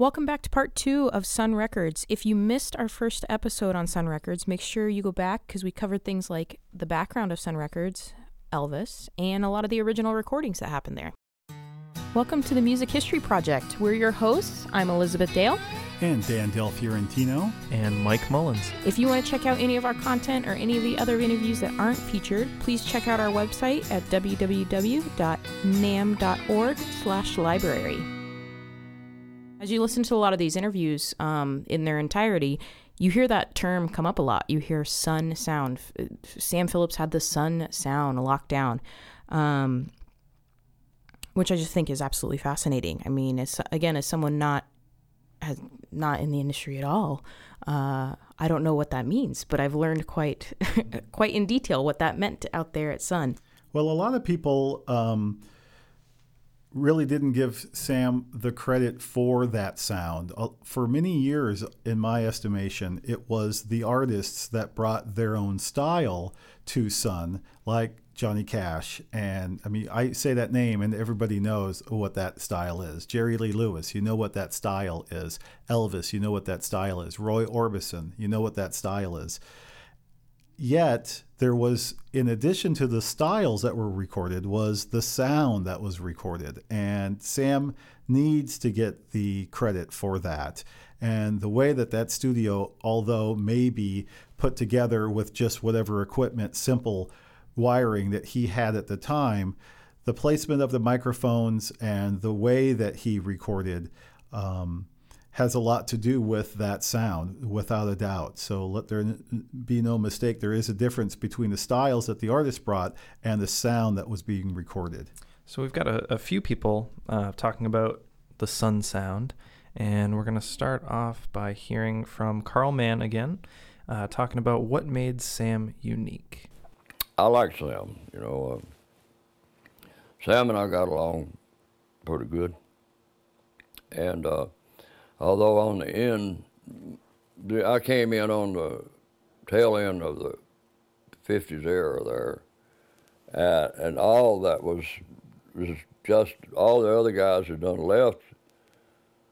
Welcome back to part two of Sun Records. If you missed our first episode on Sun Records, make sure you go back because we covered things like the background of Sun Records, Elvis, and a lot of the original recordings that happened there. Welcome to the Music History Project. We're your hosts. I'm Elizabeth Dale. And Dan Del Fiorentino. And Mike Mullins. If you want to check out any of our content or any of the other interviews that aren't featured, please check out our website at www.namm.org slash library. As you listen to a lot of these interviews um, in their entirety, you hear that term come up a lot. You hear sun sound. Sam Phillips had the sun sound locked down, um, which I just think is absolutely fascinating. I mean, as, again, as someone not not in the industry at all, uh, I don't know what that means, but I've learned quite quite in detail what that meant out there at Sun. Well, a lot of people. Um, really didn't give Sam the credit for that sound. Uh, for many years, in my estimation, it was the artists that brought their own style to Sun, like Johnny Cash. And I mean, I say that name and everybody knows what that style is. Jerry Lee Lewis, you know what that style is. Elvis, you know what that style is. Roy Orbison, you know what that style is. Yet, there was in addition to the styles that were recorded was the sound that was recorded. And sam needs to get the credit for that. And the way that that studio although maybe put together with just whatever equipment simple wiring that he had at the time the placement of the microphones and the way that he recorded um, has a lot to do with that sound, without a doubt. So let there be no mistake. There is a difference between the styles that the artist brought and the sound that was being recorded. So we've got a, a few people uh, talking about the sun sound, and we're going to start off by hearing from Carl Mann again, uh, talking about what made Sam unique. I like Sam. You know, uh, Sam and I got along pretty good, and uh, Although on the end, I came in on the tail end of the 50s era there, uh, and all that was, was just all the other guys had done left,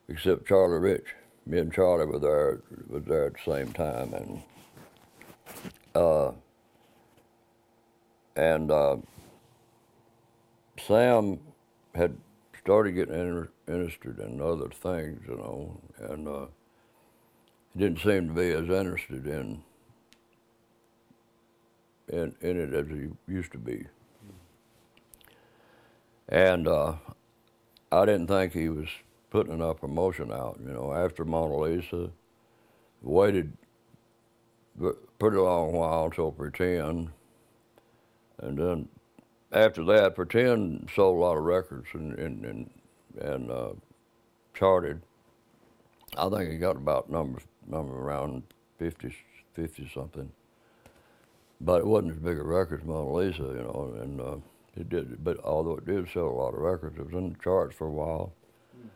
except Charlie Rich. Me and Charlie were there, was there at the same time, and uh, and uh, Sam had started getting inter- interested in other things, you know, and uh, he didn't seem to be as interested in in, in it as he used to be. And uh, I didn't think he was putting enough promotion out. You know, after Mona Lisa, waited a pretty long while until Pretend, and then after that, Pretend sold a lot of records and and and, and uh, charted. I think he got about number number around 50, 50 something. But it wasn't as big a record as Mona Lisa, you know, and uh, it did. But although it did sell a lot of records, it was in the charts for a while. Mm.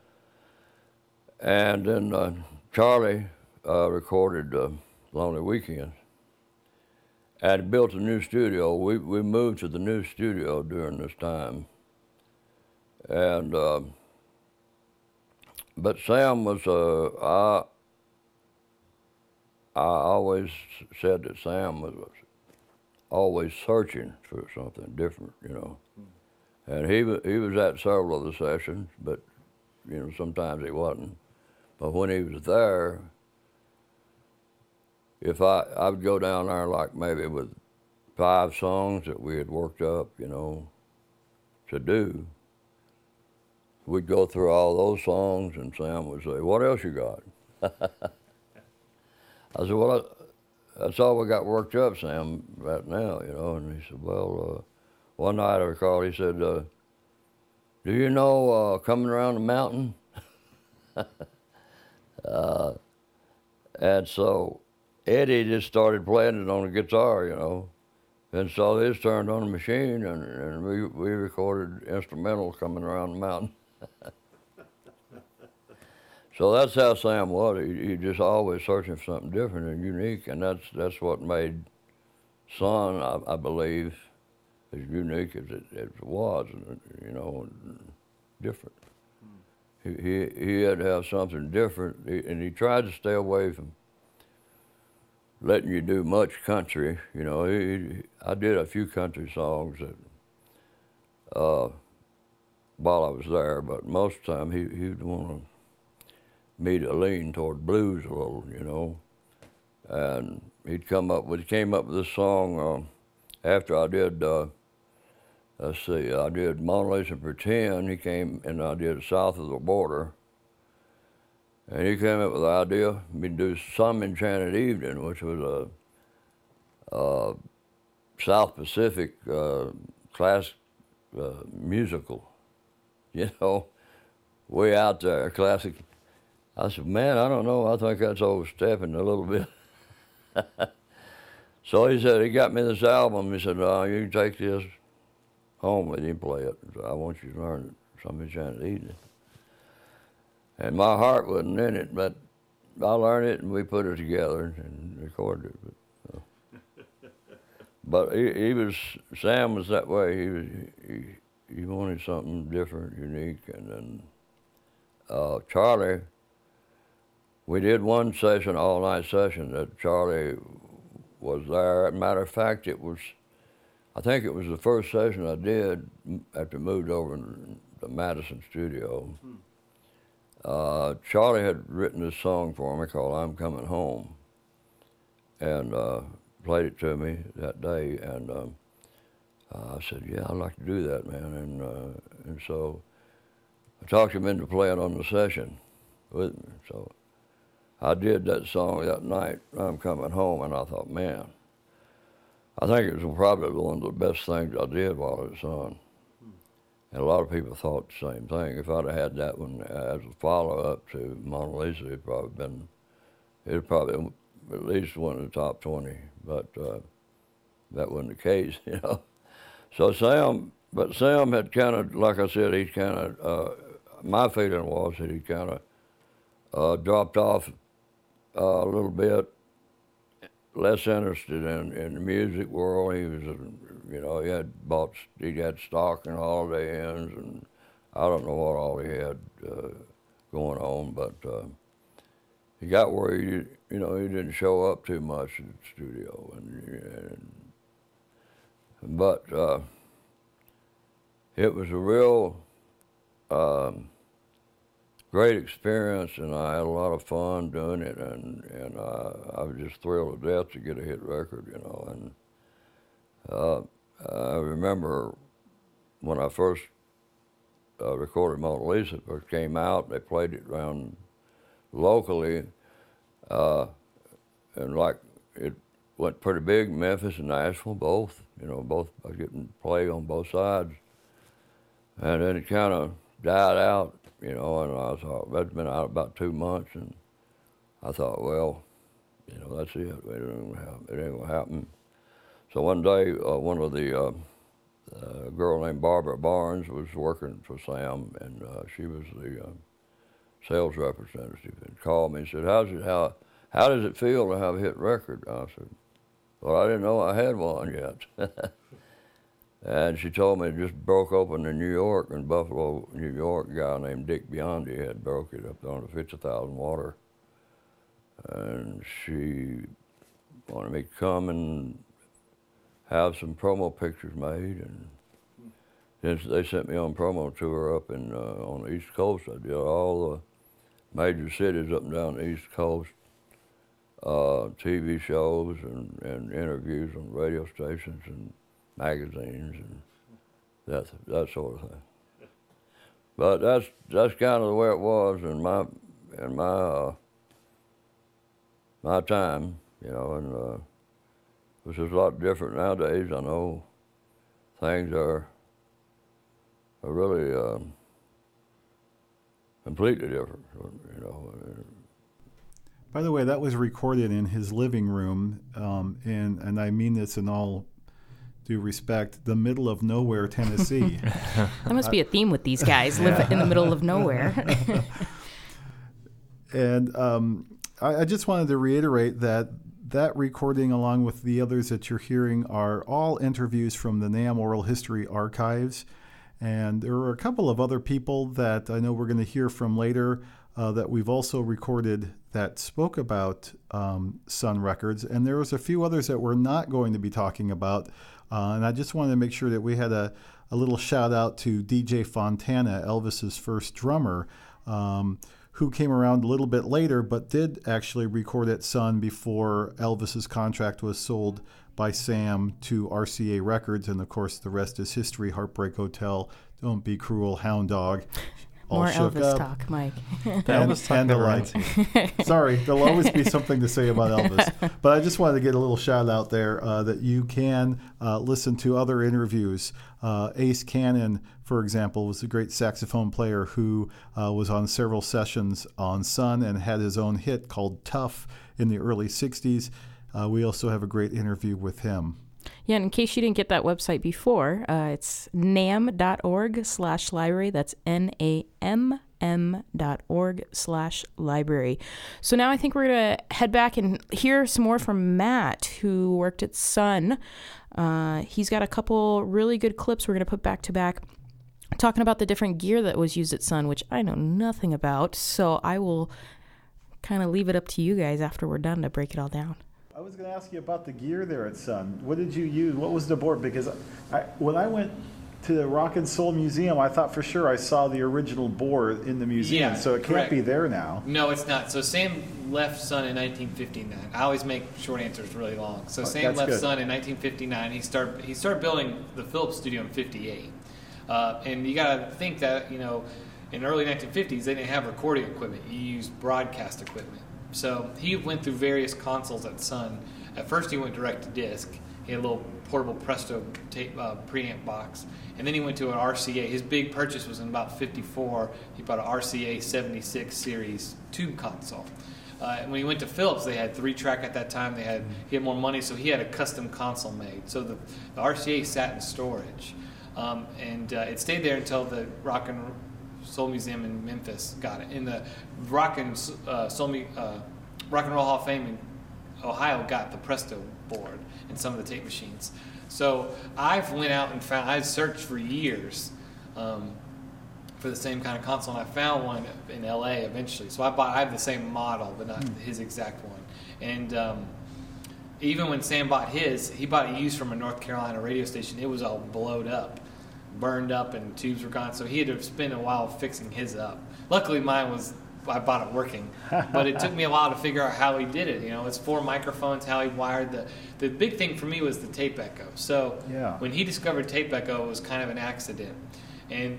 And then uh, Charlie uh, recorded uh, Lonely Weekend and built a new studio. We, we moved to the new studio during this time. And, uh, but Sam was, uh, I, I always said that Sam was always searching for something different, you know. And he was, he was at several of the sessions, but, you know, sometimes he wasn't. But when he was there, if I I would go down there like maybe with five songs that we had worked up, you know, to do. We'd go through all those songs, and Sam would say, "What else you got?" I said, "Well, that's all we got worked up, Sam, right now, you know." And he said, "Well, uh, one night I recall he said, uh, "Do you know uh, coming around the mountain?" Uh, and so Eddie just started playing it on the guitar, you know. And so this turned on the machine, and, and we, we recorded instrumentals coming around the mountain. so that's how Sam was. He, he just always searching for something different and unique, and that's that's what made Sun, I, I believe, as unique as it, as it was, you know, different. he, he, he had to have something different, he, and he tried to stay away from letting you do much country. You know, he, he- I did a few country songs that, uh, while I was there, but most of the time he, he'd want me to lean toward blues a little, you know. And he'd come up with, he came up with this song uh, after I did, uh, let's see, I did Mona Lisa Pretend. He came and I did South of the Border. And he came up with the idea me to do Some Enchanted Evening, which was a, a South Pacific uh, class uh, musical, you know, way out there, classic. I said, man, I don't know. I think that's overstepping a little bit. so he said, he got me this album. He said, no, you can take this home with you and play it. I want you to learn Some Enchanted Evening. And my heart wasn't in it, but I learned it and we put it together and recorded it. But, uh, but he, he was Sam was that way. He was he, he wanted something different, unique, and then uh, Charlie. We did one session, all night session that Charlie was there. Matter of fact, it was. I think it was the first session I did after I moved over to the Madison studio. Uh, Charlie had written this song for me called "I'm Coming Home," and uh, played it to me that day. And um, uh, I said, "Yeah, I'd like to do that, man." And uh, and so I talked him into playing on the session with me. So I did that song that night. "I'm Coming Home," and I thought, man, I think it was probably one of the best things I did while it was on. And a lot of people thought the same thing. If I'd have had that one as a follow up to Mona Lisa, it'd probably been, it'd probably at least one of the top 20. But uh, that wasn't the case, you know. So Sam, but Sam had kind of, like I said, he's kind of, uh, my feeling was that he kind of uh, dropped off uh, a little bit, less interested in, in the music world. He was, you know, he had bought, he had stock in Holiday Inns, and I don't know what all he had uh, going on, but uh, he got where he, you know, he didn't show up too much in the studio, and, and but uh, it was a real um, great experience, and I had a lot of fun doing it, and and uh, I was just thrilled to death to get a hit record, you know. And uh, I remember when I first uh, recorded Mona Lisa, first came out, they played it around locally, uh, and like it went pretty big. Memphis and Nashville, both, you know, both I was getting play on both sides, and then it kind of died out, you know. And I thought that's been out about two months, and I thought, well, you know, that's it. It ain't gonna happen. So one day, uh, one of the uh, a girl named Barbara Barnes was working for Sam, and uh, she was the uh, sales representative, and called me and said, "How's it? How how does it feel to have a hit record?" I said, "Well, I didn't know I had one yet." and she told me it just broke open in New York, in Buffalo, New York. A guy named Dick Biondi had broke it up on the 50,000 water, and she wanted me to come and have some promo pictures made, and then they sent me on promo tour up in uh, on the East Coast. I did all the major cities up and down the East Coast, uh, TV shows and, and interviews on radio stations and magazines and that that sort of thing. But that's that's kind of the way it was in my in my uh, my time, you know, and. Uh, which is a lot different nowadays. I know things are are really um, completely different. You know, By the way, that was recorded in his living room, um, in, and I mean this in all due respect, the middle of nowhere, Tennessee. That must be a theme with these guys. Live in the middle of nowhere. and um, I, I just wanted to reiterate that that recording, along with the others that you're hearing, are all interviews from the NAMM Oral History Archives. And there are a couple of other people that I know we're going to hear from later uh, that we've also recorded that spoke about um, Sun Records. And there was a few others that we're not going to be talking about. Uh, and I just wanted to make sure that we had a, a little shout out to DJ Fontana, Elvis's first drummer. Um, who came around a little bit later, but did actually record at Sun before Elvis's contract was sold by Sam to RCA Records, and of course the rest is history. Heartbreak Hotel, Don't Be Cruel, Hound Dog. More Elvis up. talk, Mike. the Elvis talk and the like. Sorry, there'll always be something to say about Elvis. But I just wanted to get a little shout out there uh, that you can uh, listen to other interviews. Uh, Ace Cannon, for example, was a great saxophone player who uh, was on several sessions on Sun and had his own hit called Tough in the early 60s. Uh, we also have a great interview with him. Yeah, in case you didn't get that website before, uh, it's namm.org slash library. That's N-A-M m.org slash library. So now I think we're going to head back and hear some more from Matt, who worked at Sun. Uh, he's got a couple really good clips we're going to put back to back talking about the different gear that was used at Sun, which I know nothing about. So I will kind of leave it up to you guys after we're done to break it all down. I was going to ask you about the gear there at Sun. What did you use? What was the board? Because I, when I went to the Rock and Soul Museum, I thought for sure I saw the original board in the museum. Yeah, so it correct. can't be there now. No, it's not. So Sam left Sun in 1959. I always make short answers really long. So Sam left good. Sun in 1959. He started he started building the Phillips studio in 58. Uh, and you got to think that you know, in early 1950s they didn't have recording equipment. You used broadcast equipment. So he went through various consoles at Sun. At first, he went direct to disc. He had a little portable Presto tape uh, preamp box, and then he went to an RCA. His big purchase was in about '54. He bought an RCA 76 series tube console. Uh, when he went to Phillips, they had three track at that time. They had he had more money, so he had a custom console made. So the, the RCA sat in storage, um, and uh, it stayed there until the Rock and Soul Museum in Memphis got it. In the Rock and uh, Soul uh, Rock and Roll Hall of Fame in Ohio got the Presto board and some of the tape machines. So I've went out and found. I searched for years um, for the same kind of console, and I found one in L.A. eventually. So I bought. I have the same model, but not mm. his exact one. And um, even when Sam bought his, he bought it used from a North Carolina radio station. It was all blowed up burned up and tubes were gone. So he had to spend a while fixing his up. Luckily, mine was I bought it working, but it took me a while to figure out how he did it. You know, it's four microphones, how he wired the. The big thing for me was the tape echo. So yeah. when he discovered tape echo, it was kind of an accident, and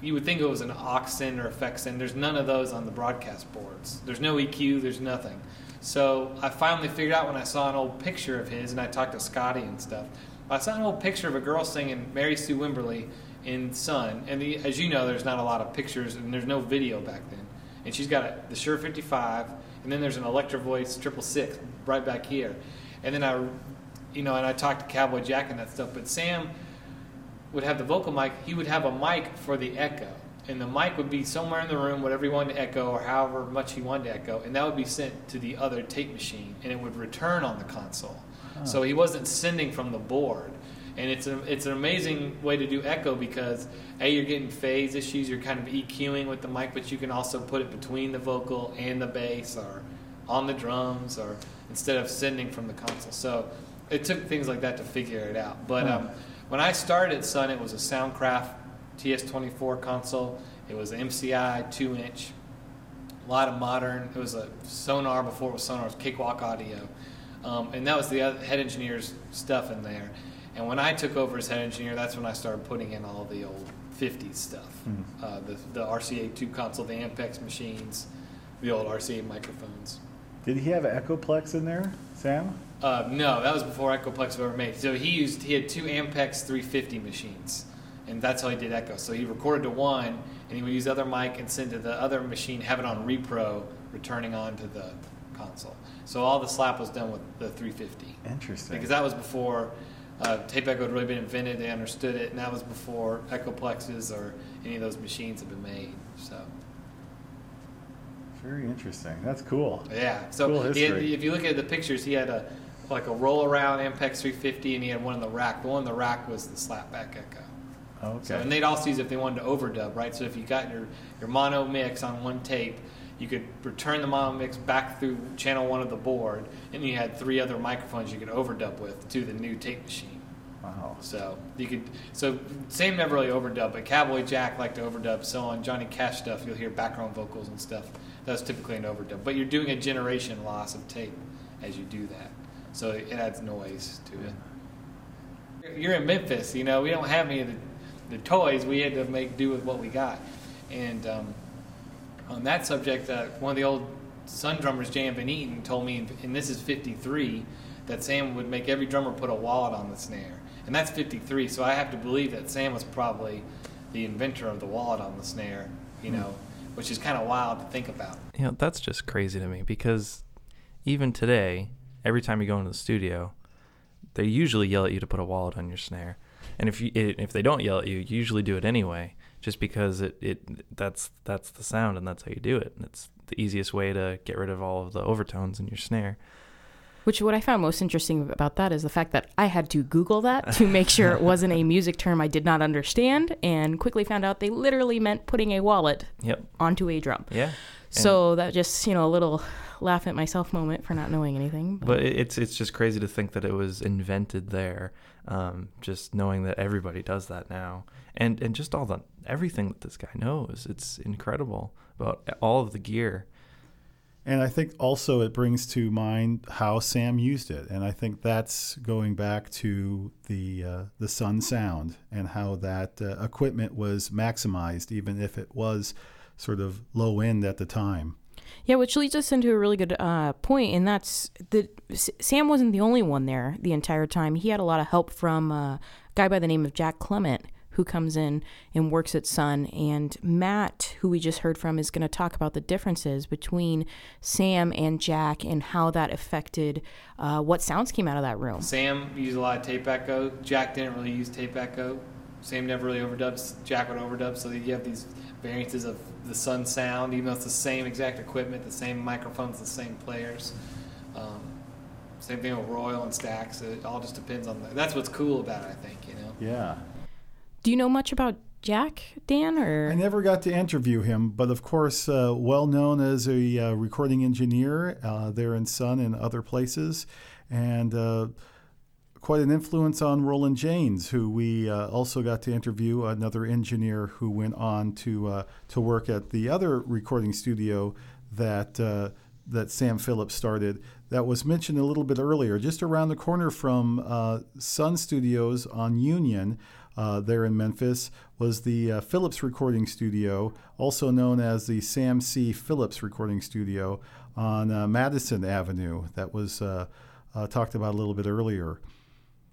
you would think it was an aux in or effects in. There's none of those on the broadcast boards. There's no EQ. There's nothing. So I finally figured out when I saw an old picture of his, and I talked to Scotty and stuff. I saw an old picture of a girl singing Maggie Sue Wimberly in Sun, and the, as you know, there's not a lot of pictures and there's no video back then. And she's got a, the Shure 55, and then there's an Electro Voice triple six right back here. And then I, you know, and I talked to Cowboy Jack and that stuff. But Sam would have the vocal mic. He would have a mic for the echo, and the mic would be somewhere in the room, whatever he wanted to echo, or however much he wanted to echo, and that would be sent to the other tape machine, and it would return on the console. So he wasn't sending from the board. And it's a, it's an amazing way to do echo because a you're getting phase issues. You're kind of EQing with the mic, but you can also put it between the vocal and the bass, or on the drums, or instead of sending from the console. So it took things like that to figure it out. But um, when I started at Sun, it was a Soundcraft TS24 console. It was an MCI two inch, a lot of modern. It was a Sonar before it was Sonar, It was Cakewalk Audio. Um, and that was the head engineer's stuff in there. And when I took over as head engineer, that's when I started putting in all the old 50s stuff. Mm. Uh, the, the RCA 2 console, the Ampex machines, the old RCA microphones. Did he have an Echoplex in there, Sam? Uh, no, that was before Echoplex was ever made. So he used he had two Ampex 350 machines, and that's how he did Echo. So he recorded to one, and he would use the other mic and send to the other machine, have it on repro, returning on to the console. So all the slap was done with the 350. Interesting. Because that was before uh, tape echo had really been invented. They understood it, and that was before Echoplexes or any of those machines had been made. So. Very interesting. That's cool. Yeah. So cool had, if you look at the pictures, he had a like a roll around Ampex 350, and he had one in the rack. The one in the rack was the slapback echo. Okay. So, and they'd also use it if they wanted to overdub, right? So if you got your, your mono mix on one tape, you could return the mono mix back through channel one of the board, and you had three other microphones you could overdub with to the new tape machine. Wow. So you could. So Sam never really overdub, but Cowboy Jack liked to overdub. So on Johnny Cash stuff, you'll hear background vocals and stuff. That's typically an overdub, but you're doing a generation loss of tape as you do that. So it adds noise to it. You're in Memphis, you know. We don't have any of the, the toys. We had to make do with what we got. And um, on that subject, uh, one of the old Sun drummers, J.M. Van Eaton, told me, and this is 53, that Sam would make every drummer put a wallet on the snare. And that's 53, so I have to believe that Sam was probably the inventor of the wallet on the snare, you know, which is kind of wild to think about. You know, that's just crazy to me because even today, every time you go into the studio, they usually yell at you to put a wallet on your snare. And if you if they don't yell at you, you usually do it anyway, just because it, it that's that's the sound and that's how you do it. And it's the easiest way to get rid of all of the overtones in your snare. Which what I found most interesting about that is the fact that I had to Google that to make sure it wasn't a music term I did not understand, and quickly found out they literally meant putting a wallet Yep. onto a drum. Yeah. So that just you know a little laugh at myself moment for not knowing anything. But it- it's it's just crazy to think that it was invented there. Um, just knowing that everybody does that now, and and just all the everything that this guy knows, it's incredible about all of the gear. And I think also it brings to mind how Sam used it, and I think that's going back to the uh, the Sun Sound and how that uh, equipment was maximized, even if it was sort of low end at the time. Yeah, which leads us into a really good uh, point, and that's that Sam wasn't the only one there the entire time. He had a lot of help from uh, a guy by the name of Jack Clement, who comes in and works at Sun. And Matt, who we just heard from, is going to talk about the differences between Sam and Jack and how that affected uh, what sounds came out of that room. Sam used a lot of tape echo. Jack didn't really use tape echo. Sam never really overdubs. Jack would overdub. So you have these variances of the Sun sound, even though it's the same exact equipment, the same microphones, the same players. Um, same thing with Royal and Stax. It all just depends on the, that's what's cool about it, I think. You know. Yeah. Do you know much about Jack, Dan? Or I never got to interview him, but of course, uh, well known as a uh, recording engineer uh, there in Sun and other places, and uh, quite an influence on Roland Janes, who we uh, also got to interview, another engineer who went on to uh, to work at the other recording studio that that Sam Phillips started. That was mentioned a little bit earlier, just around the corner from uh, Sun Studios on Union. Uh, there in Memphis was the uh, Phillips Recording Studio, also known as the Sam C. Phillips Recording Studio on uh, Madison Avenue. That was uh, uh, talked about a little bit earlier.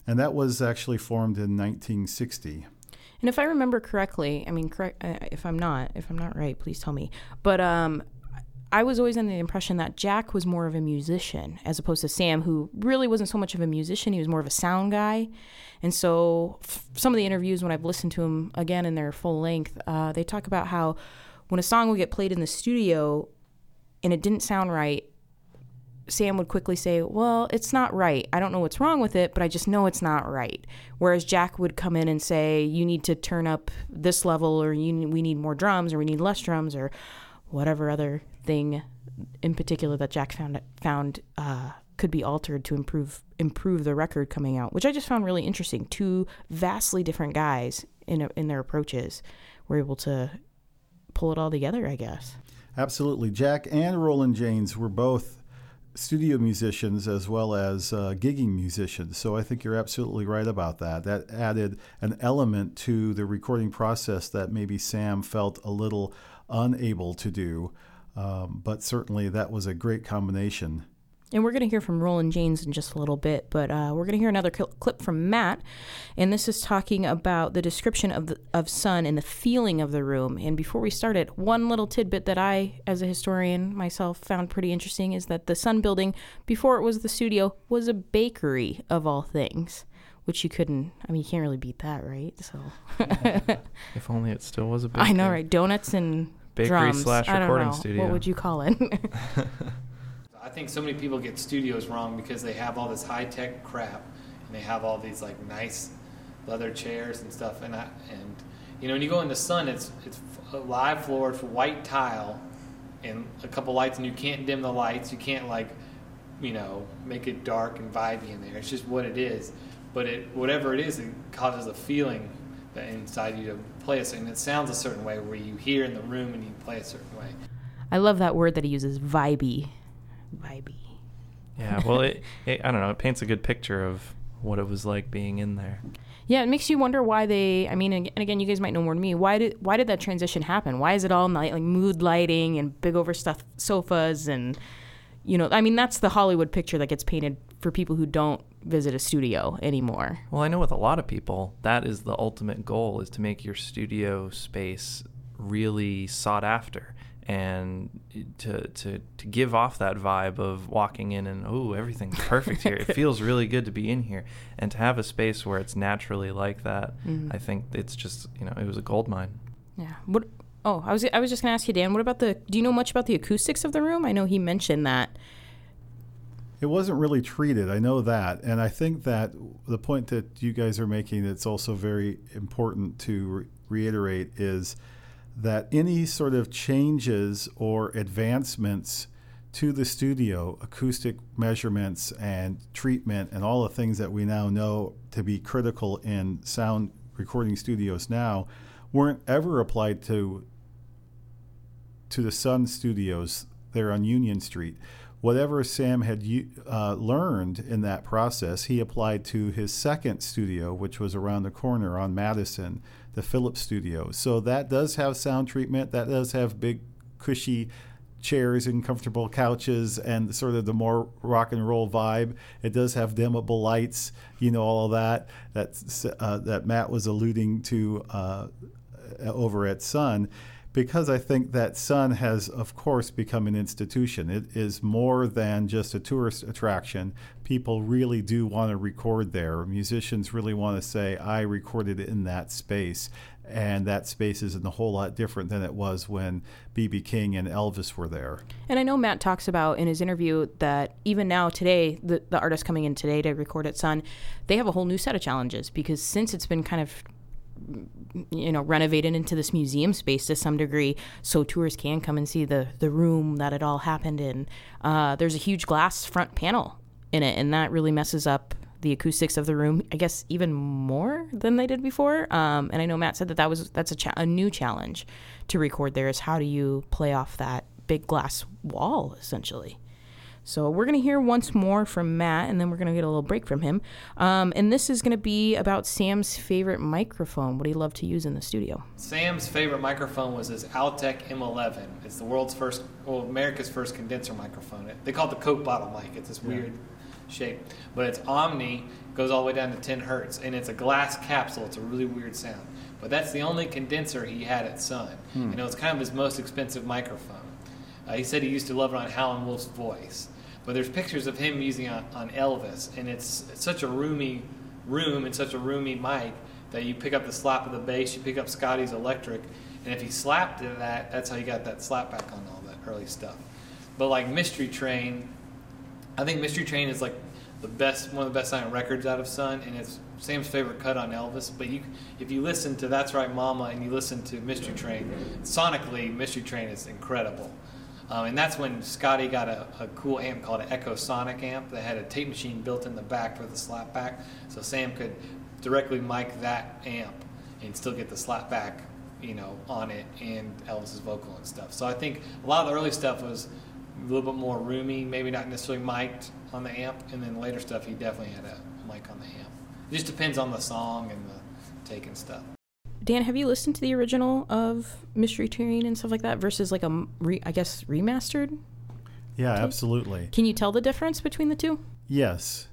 And that was actually formed in 1960. And if I remember correctly, I mean, correct uh, if I'm not, if I'm not right, please tell me. But um, I was always under the impression that Jack was more of a musician as opposed to Sam, who really wasn't so much of a musician. He was more of a sound guy. And so, f- some of the interviews when I've listened to him again in their full length, uh, they talk about how when a song would get played in the studio and it didn't sound right, Sam would quickly say, Well, it's not right. I don't know what's wrong with it, but I just know it's not right. Whereas Jack would come in and say, You need to turn up this level, or you, we need more drums, or we need less drums, or whatever other thing in particular that Jack found found uh, could be altered to improve improve the record coming out, which I just found really interesting. Two vastly different guys in in their approaches were able to pull it all together, I guess. Absolutely. Jack and Roland Janes were both studio musicians as well as uh, gigging musicians. So I think you're absolutely right about that. That added an element to the recording process that maybe Sam felt a little unable to do. Um, but certainly that was a great combination. And we're going to hear from Roland Janes in just a little bit, but uh, we're going to hear another cl- clip from Matt, and this is talking about the description of the, of Sun and the feeling of the room. And before we start it, one little tidbit that I, as a historian myself, found pretty interesting is that the Sun building, before it was the studio, was a bakery of all things, which you couldn't. I mean, you can't really beat that, right? So If only it still was a big I know, right? Donuts and Bakery drums. slash I don't recording know. studio. What would you call it? I think so many people get studios wrong because they have all this high tech crap and they have all these like nice leather chairs and stuff. And I, and you know, when you go in the sun, it's it's a live floor, it's white tile, and a couple lights, and you can't dim the lights. You can't like, you know, make it dark and vibey in there. It's just what it is. But it whatever it is, it causes a feeling that inside you to play a certain. It sounds a certain way where you hear in the room and you play a certain way. I love that word that he uses, vibey. Vibey. Yeah, well, it, it, I don't know. It paints a good picture of what it was like being in there. Yeah, it makes you wonder why they. I mean, and again, you guys might know more than me. Why did why did that transition happen? Why is it all night like mood lighting and big overstuffed sofas and you know? I mean, that's the Hollywood picture that gets painted for people who don't visit a studio anymore. Well, I know with a lot of people, that is the ultimate goal: is to make your studio space really sought after and to to to give off that vibe of walking in and oh everything's perfect here it feels really good to be in here and to have a space where it's naturally like that Mhm. i think it's just you know it was a gold mine Yeah. What? Oh, I was I was just gonna ask you, Dan. What about the? Do you know much about the acoustics of the room? I know he mentioned that. It wasn't really treated. I know that, and I think that the point that you guys are making that's also very important to re- reiterate is that any sort of changes or advancements to the studio, acoustic measurements and treatment, and all the things that we now know to be critical in sound recording studios now, weren't ever applied to to the Sun Studios there on Union Street. Whatever Sam had uh, learned in that process, he applied to his second studio, which was around the corner on Madison, the Phillips Studio. So that does have sound treatment. That does have big, cushy chairs and comfortable couches and sort of the more rock and roll vibe. It does have dimmable lights, you know, all of that that uh, that Matt was alluding to uh, over at Sun because I think that Sun has, of course, become an institution. It is more than just a tourist attraction. People really do want to record there. Musicians really want to say, I recorded in that space. And that space isn't a whole lot different than it was when B.B. King and Elvis were there. And I know Matt talks about in his interview that even now today, the the artists coming in today to record at Sun, they have a whole new set of challenges because since it's been kind of you know renovated into this museum space to some degree so tourists can come and see the the room that it all happened in. Uh, there's a huge glass front panel in it and that really messes up the acoustics of the room i guess even more than they did before. Um, and i know matt said that that was that's a, cha- a new challenge to record there is how do you play off that big glass wall essentially so we're going to hear once more from Matt, and then we're going to get a little break from him. Um, and this is going to be about Sam's favorite microphone, what he loved to use in the studio. Sam's favorite microphone was his Altec M11. It's the world's first, well, America's first condenser microphone. They call it the Coke bottle mic. It's this weird shape, but it's Omni, goes all the way down to 10 hertz, and it's a glass capsule. It's a really weird sound. But that's the only condenser he had at Sun, and it was kind of his most expensive microphone. Uh, he said he used to love it on Howlin' Wolf's voice. But there's pictures of him using on, on Elvis, and it's, it's such a roomy room and such a roomy mic that you pick up the slap of the bass, you pick up Scotty's electric, and if he slapped that, that's how you got that slap back on all that early stuff. But like Mystery Train, I think Mystery Train is like the best, one of the best sounding records out of Sun, and it's Sam's favorite cut on Elvis. But you, if you listen to That's Right Mama and you listen to Mystery Train, sonically, Mystery Train is incredible. Um, and that's when Scotty got a, a cool amp called an Echo Sonic amp that had a tape machine built in the back for the slapback. So Sam could directly mic that amp and still get the slapback, you know, on it and Elvis's vocal and stuff. So I think a lot of the early stuff was a little bit more roomy, maybe not necessarily mic'd on the amp, and then later stuff he definitely had a mic on the amp. It just depends on the song and the take and stuff. Dan, have you listened to the original of Mystery Train and stuff like that versus like a, re- I guess, remastered? Yeah, absolutely. Can you tell the difference between the two? Yes.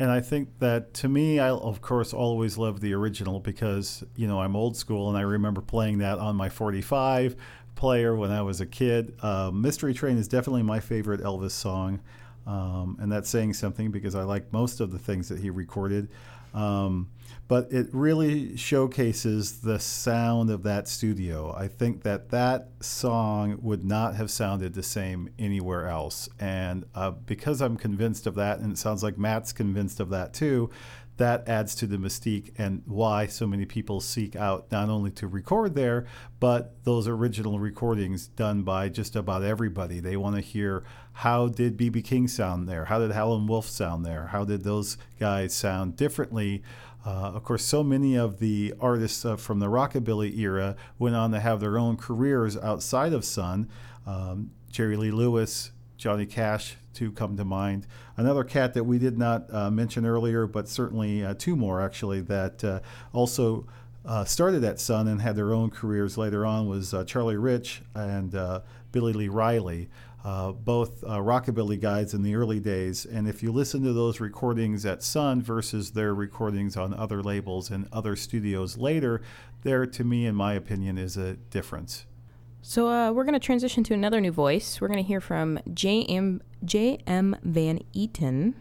And I think that to me, I of course always love the original because, you know, I'm old school and I remember playing that on my 45 player when I was a kid. Uh, Mystery Train is definitely my favorite Elvis song. Um, and that's saying something because I like most of the things that he recorded. Um, but it really showcases the sound of that studio. I think that that song would not have sounded the same anywhere else. And uh, because I'm convinced of that, and it sounds like Matt's convinced of that too, that adds to the mystique and why so many people seek out not only to record there, but those original recordings done by just about everybody. They want to hear how did BB King sound there? How did Howlin' Wolf sound there? How did those guys sound differently? Uh, of course, so many of the artists uh, from the rockabilly era went on to have their own careers outside of Sun. Um, Jerry Lee Lewis, Johnny Cash, to come to mind. Another cat that we did not uh, mention earlier, but certainly uh, two more actually, that uh, also uh, started at Sun and had their own careers later on was Charlie Rich and Billy Lee Riley uh, both uh, rockabilly guides in the early days. And if you listen to those recordings at Sun versus their recordings on other labels and other studios later, there, to me, in my opinion, is a difference. So uh, we're going to transition to another new voice. We're going to hear from J.M. J.M. Van Eaton.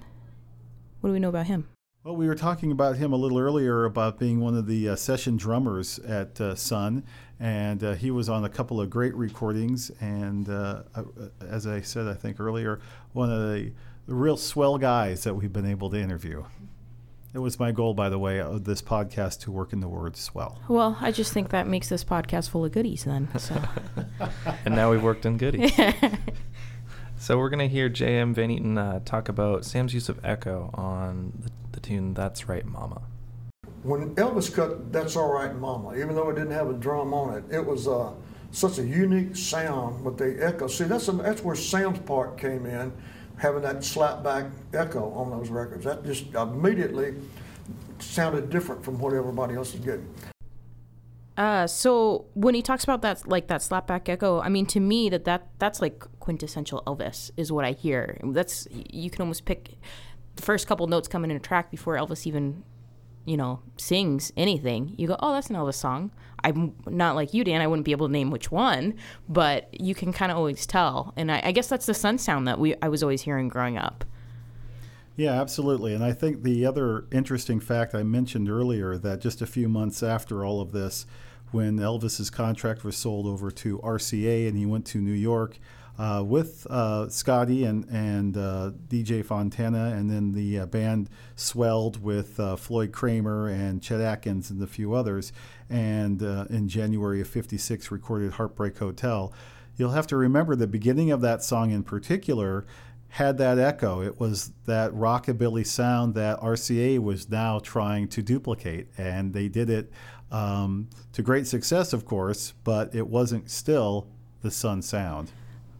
What do we know about him? Well, we were talking about him a little earlier about being one of the uh, session drummers at uh, Sun, and uh, he was on a couple of great recordings. And uh, uh, as I said, I think earlier, one of the, the, real swell guys that we've been able to interview. It was my goal, by the way, of this podcast to work in the word swell. Well, I just think that makes this podcast full of goodies then. So. and now we've worked in goodies. so we're going to hear J.M. Van Eaton uh, talk about Sam's use of echo on the the tune That's Right Mama. When Elvis cut That's All Right Mama, even though it didn't have a drum on it, it was uh, such a unique sound with the echo. See, that's, a, that's where Sam's part came in, having that slapback echo on those records. That just immediately sounded different from what everybody else is getting. Uh, so when he talks about that, like that slapback echo, I mean, to me, that that that's like quintessential Elvis is what I hear. That's you can almost pick the first couple notes coming in a track before Elvis even, you know, sings anything, you go, oh, that's an Elvis song. I'm not like you, Dan. I wouldn't be able to name which one, but you can kind of always tell. And I, I guess that's the sun sound that we I was always hearing growing up. Yeah, absolutely. And I think the other interesting fact I mentioned earlier that just a few months after all of this, when Elvis's contract was sold over to RCA and he went to New York, uh, with uh, Scotty and and uh, DJ Fontana, and then the uh, band swelled with uh, Floyd Cramer and Chet Atkins and a few others. And uh, in January of '56, recorded "Heartbreak Hotel." You'll have to remember the beginning of that song in particular had that echo. It was that rockabilly sound that RCA was now trying to duplicate, and they did it um, to great success, of course, but it wasn't still the Sun sound.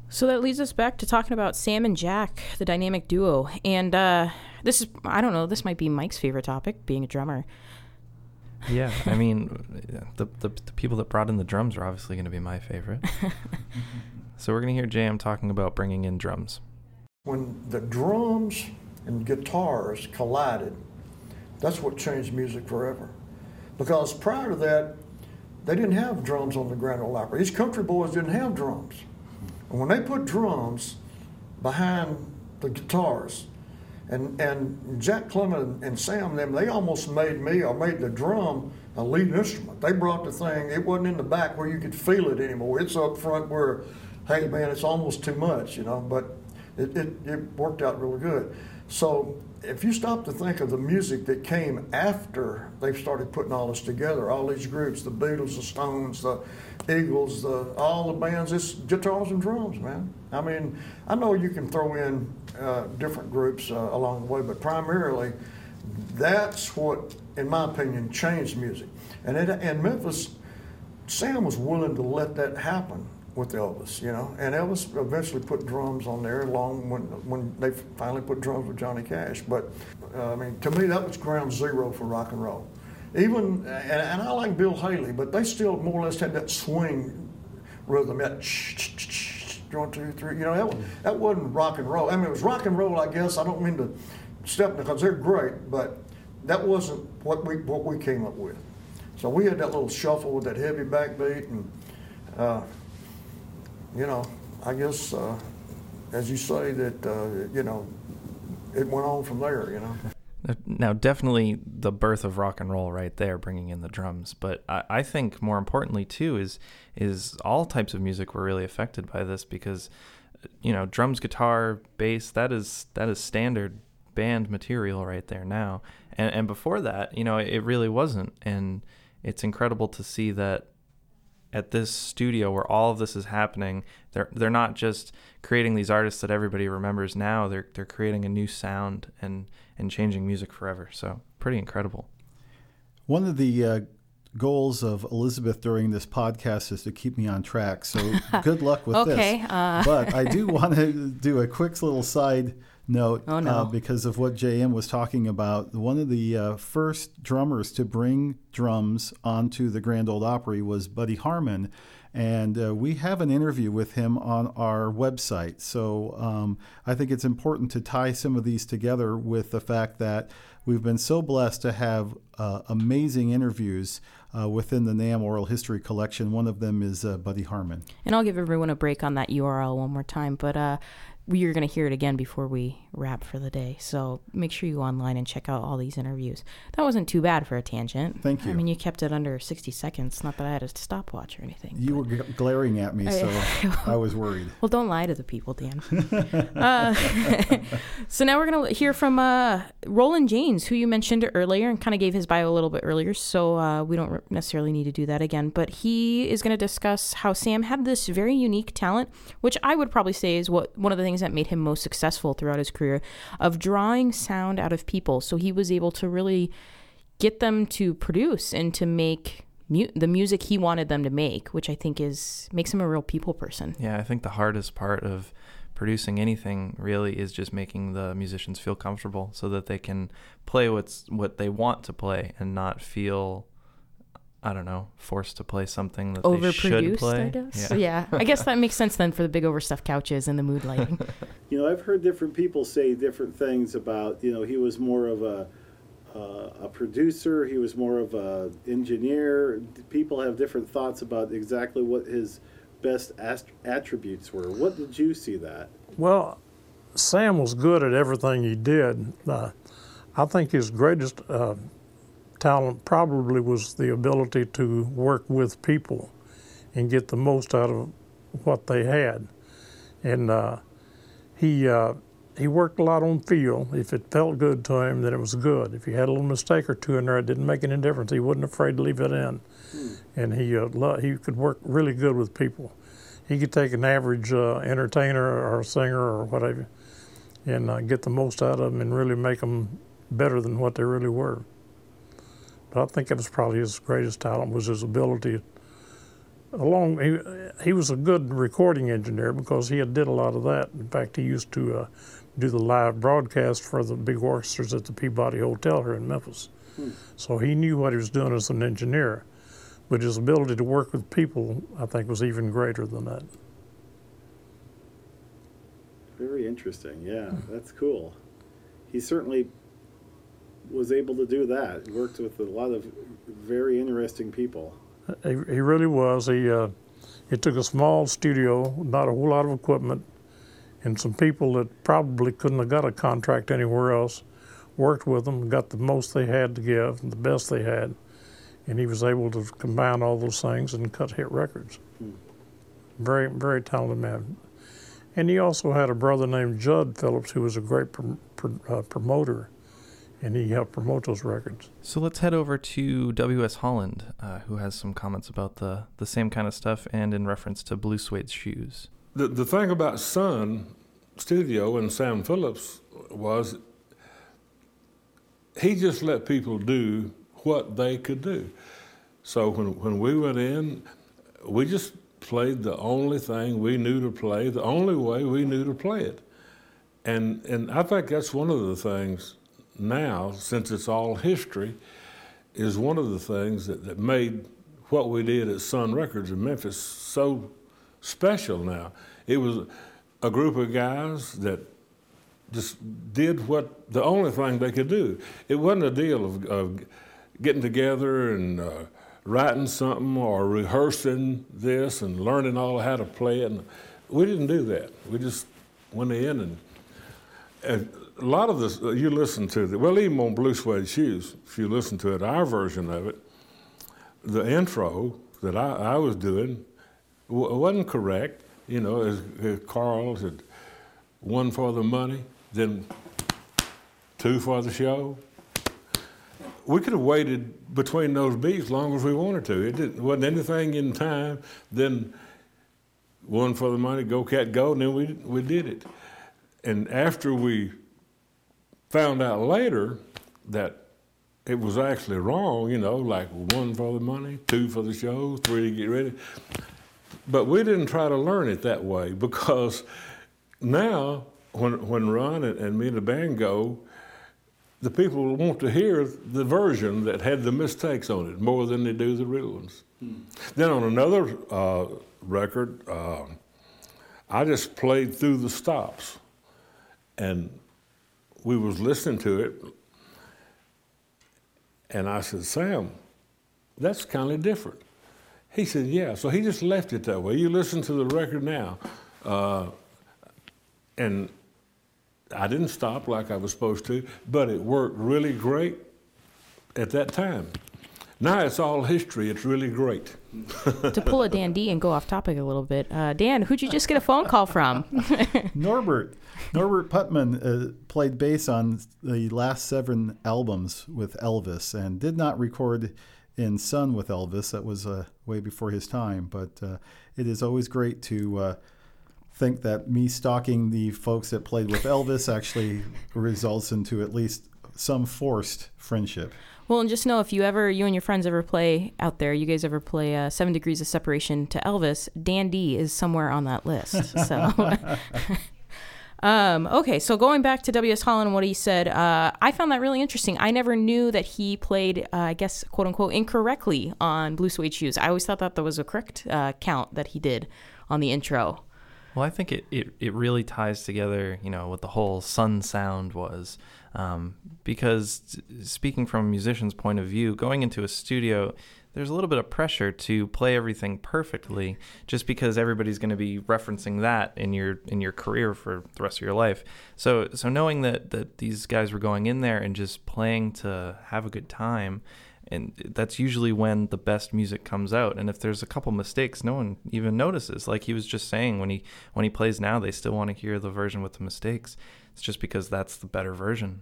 So that leads us back to talking about Sam and Jack, the dynamic duo. And uh, this is, I don't know, this might be Mike's favorite topic, being a drummer. Yeah, I mean, the, the, the people that brought in the drums are obviously going to be my favorite. so we're going to hear J.M. talking about bringing in drums. When the drums and guitars collided, that's what changed music forever. Because prior to that, they didn't have drums on the Grand Ole Opry. These country boys didn't have drums. And when they put drums behind the guitars, and and Jack Clement and Sam them, they almost made me or made the drum a lead instrument. They brought the thing. It wasn't in the back where you could feel it anymore. It's up front where, hey man, it's almost too much, you know. But it, it, it worked out really good. So if you stop to think of the music that came after they've started putting all this together, all these groups, the Beatles, the Stones, the Eagles, the, all the bands, it's guitars and drums, man. I mean, I know you can throw in uh, different groups uh, along the way, but primarily that's what, in my opinion, changed music. And in Memphis, Sam was willing to let that happen with Elvis, you know. And Elvis eventually put drums on there, along when when they finally put drums with Johnny Cash. But uh, I mean, to me, that was ground zero for rock and roll even and, and, I like Bill Haley, but they still more or less had that swing rhythm, that one, two, three. You know, that, that wasn't rock and roll. I mean, it was rock and roll, I guess. I don't mean to step in because they're great, but that wasn't what we what we came up with. So we had that little shuffle with that heavy backbeat, and uh, you know, I guess uh, as you say that uh, you know, it went on from there. You know. Now, definitely the birth of rock and roll right there, bringing in the drums. But I, I, think more importantly too is is all types of music were really affected by this because, you know, drums, guitar, bass that is that is standard band material right there now. And and before that, you know, it really wasn't. And it's incredible to see that at this studio where all of this is happening, they're they're not just creating these artists that everybody remembers now. They're they're creating a new sound and and changing music forever. So pretty incredible. One of the uh, goals of Elizabeth during this podcast is to keep me on track. So good luck with okay, this. uh. But I do want to do a quick little side note Oh, no. uh, because of what JM was talking about. One of the uh, first drummers to bring drums onto the Grand Ole Opry was Buddy Harman. And uh, we have an interview with him on our website. So um, I think it's important to tie some of these together with the fact that we've been so blessed to have uh, amazing interviews uh, within the NAMM Oral History Collection. One of them is uh, Buddy Harman. And I'll give everyone a break on that URL one more time, but uh, you're going to hear it again before we wrap for the day. So make sure you go online and check out all these interviews. That wasn't too bad for a tangent. Thank you. I mean, you kept it under 60 seconds. Not that I had a stopwatch or anything. You were g- glaring at me, so I was worried. Well, don't lie to the people, Dan. uh, so now we're going to hear from uh, Roland Janes, who you mentioned earlier and kind of gave his bio a little bit earlier. So uh, we don't necessarily need to do that again. But he is going to discuss how Sam had this very unique talent, which I would probably say is what one of the things that made him most successful throughout his career, of drawing sound out of people. So he was able to really get them to produce and to make. Mu- the music he wanted them to make, which I think is makes him a real people person. Yeah, I think the hardest part of producing anything really is just making the musicians feel comfortable so that they can play what's what they want to play and not feel I don't know, forced to play something that they should overproduced, play. I guess. Yeah. Yeah. I guess that makes sense then for the big overstuffed couches and the mood lighting. You know, I've heard different people say different things about. You know, he was more of a uh, a producer. He was more of a engineer. People have different thoughts about exactly what his best ast- attributes were. What did you see that? Well, Sam was good at everything he did. Uh, I think his greatest uh, talent probably was the ability to work with people and get the most out of what they had. And uh, he uh, he worked a lot on feel. If it felt good to him, then it was good. If he had a little mistake or two in there, it didn't make any difference. He wasn't afraid to leave it in, and he uh, lo- he could work really good with people. He could take an average uh, entertainer or singer or whatever, and uh, get the most out of them and really make them better than what they really were. But I think that was probably his greatest talent was his ability. Along, he, he was a good recording engineer because he had did a lot of that. In fact, he used to uh, do the live broadcast for the big orchestras at the Peabody Hotel here in Memphis. So he knew what he was doing as an engineer, but his ability to work with people, I think, was even greater than that. Very interesting. Yeah, that's cool. He certainly was able to do that. He worked with a lot of very interesting people. He, he really was. He uh, it took a small studio, not a whole lot of equipment, and some people that probably couldn't have got a contract anywhere else. Worked with them, got the most they had to give, the best they had, and he was able to combine all those things and cut hit records. Very, very talented man. And he also had a brother named Judd Phillips, who was a great prom- pr- uh, promoter, and he helped promote those records. So let's head over to W.S. Holland, uh, who has some comments about the, the same kind of stuff and in reference to Blue Suede shoes. The, the thing about Sun Studio and Sam Phillips was he just let people do what they could do. So when, when we went in, we just played the only thing we knew to play, the only way we knew to play it. And, and I think that's one of the things now, since it's all history, is one of the things that, that made what we did at Sun Records in Memphis so special now. It was a group of guys that just did what the only thing they could do. It wasn't a deal of, of getting together and uh, writing something or rehearsing this and learning all how to play it. And we didn't do that. We just went in and, and a lot of this, uh, you listen to, the, well, even on Blue Suede Shoes, if you listen to it, our version of it, the intro that I, I was doing w- wasn't correct. You know, as, as Carl had one for the money, then two for the show. We could have waited between those beats long as we wanted to. It didn't, wasn't anything in time. Then one for the money, go cat go, and then we we did it. And after we found out later that it was actually wrong, you know, like one for the money, two for the show, three to get ready. But we didn't try to learn it that way because now, when, when Ron and, and me and the band go, the people want to hear the version that had the mistakes on it more than they do the real ones. Hmm. Then on another uh, record, uh, I just played through the stops, and we was listening to it, and I said, Sam, that's kind of different. He said, yeah. So he just left it that way. You listen to the record now. Uh, and I didn't stop like I was supposed to, but it worked really great at that time. Now it's all history. It's really great. to pull a Dan D and go off topic a little bit, uh, Dan, who'd you just get a phone call from? Norbert. Norbert Putnam uh, played bass on the last seven albums with Elvis and did not record in Sun with Elvis. That was uh, way before his time, but uh, it is always great to uh, think that me stalking the folks that played with Elvis actually results into at least some forced friendship. Well, and just know if you ever, you and your friends ever play out there, you guys ever play uh, Seven Degrees of Separation to Elvis, Dandy is somewhere on that list. So. Um, okay, so going back to W.S. Holland and what he said, uh, I found that really interesting. I never knew that he played, uh, I guess, quote unquote, incorrectly on Blue Suede Shoes. I always thought that that was a correct uh, count that he did on the intro. Well, I think it, it, it really ties together, you know, what the whole sun sound was. Um, because speaking from a musician's point of view, going into a studio, there's a little bit of pressure to play everything perfectly just because everybody's going to be referencing that in your in your career for the rest of your life. So so knowing that that these guys were going in there and just playing to have a good time and that's usually when the best music comes out. And if there's a couple mistakes no one even notices. Like he was just saying when he when he plays now they still want to hear the version with the mistakes. It's just because that's the better version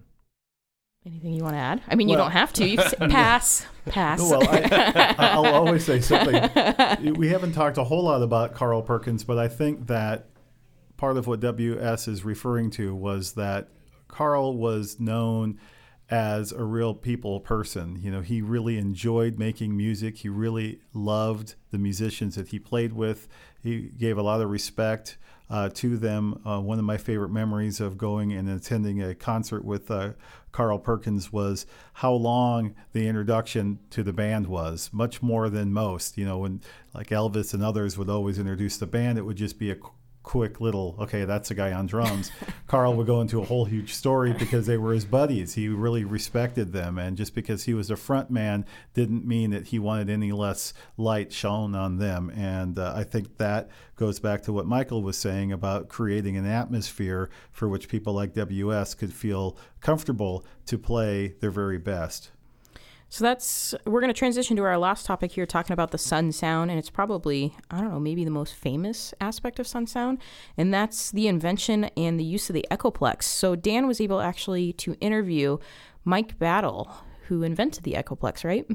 anything you want to add i mean well, you don't have to you pass pass well I, will always say something we haven't talked a whole lot about carl perkins but i think that part of what ws is referring to was that carl was known as a real people person. You know, he really enjoyed making music. He really loved the musicians that he played with. He gave a lot of respect uh, to them. Uh, one of my favorite memories of going and attending a concert with uh, Carl Perkins was how long the introduction to the band was, much more than most. You know, when like Elvis and others would always introduce the band, it would just be a quick little okay that's a guy on drums. Carl would go into a whole huge story because they were his buddies. He really respected them. And just because he was a front man didn't mean that he wanted any less light shone on them. And uh, i think that goes back to what michael was saying about creating an atmosphere for which people like ws could feel comfortable to play their very best so that's we're going to transition to our last topic here, talking about the sun sound, and it's probably I don't know maybe the most famous aspect of sun sound, and that's the invention and the use of the Echoplex. So Dan was able actually to interview Mike Battle, who invented the Echoplex, right?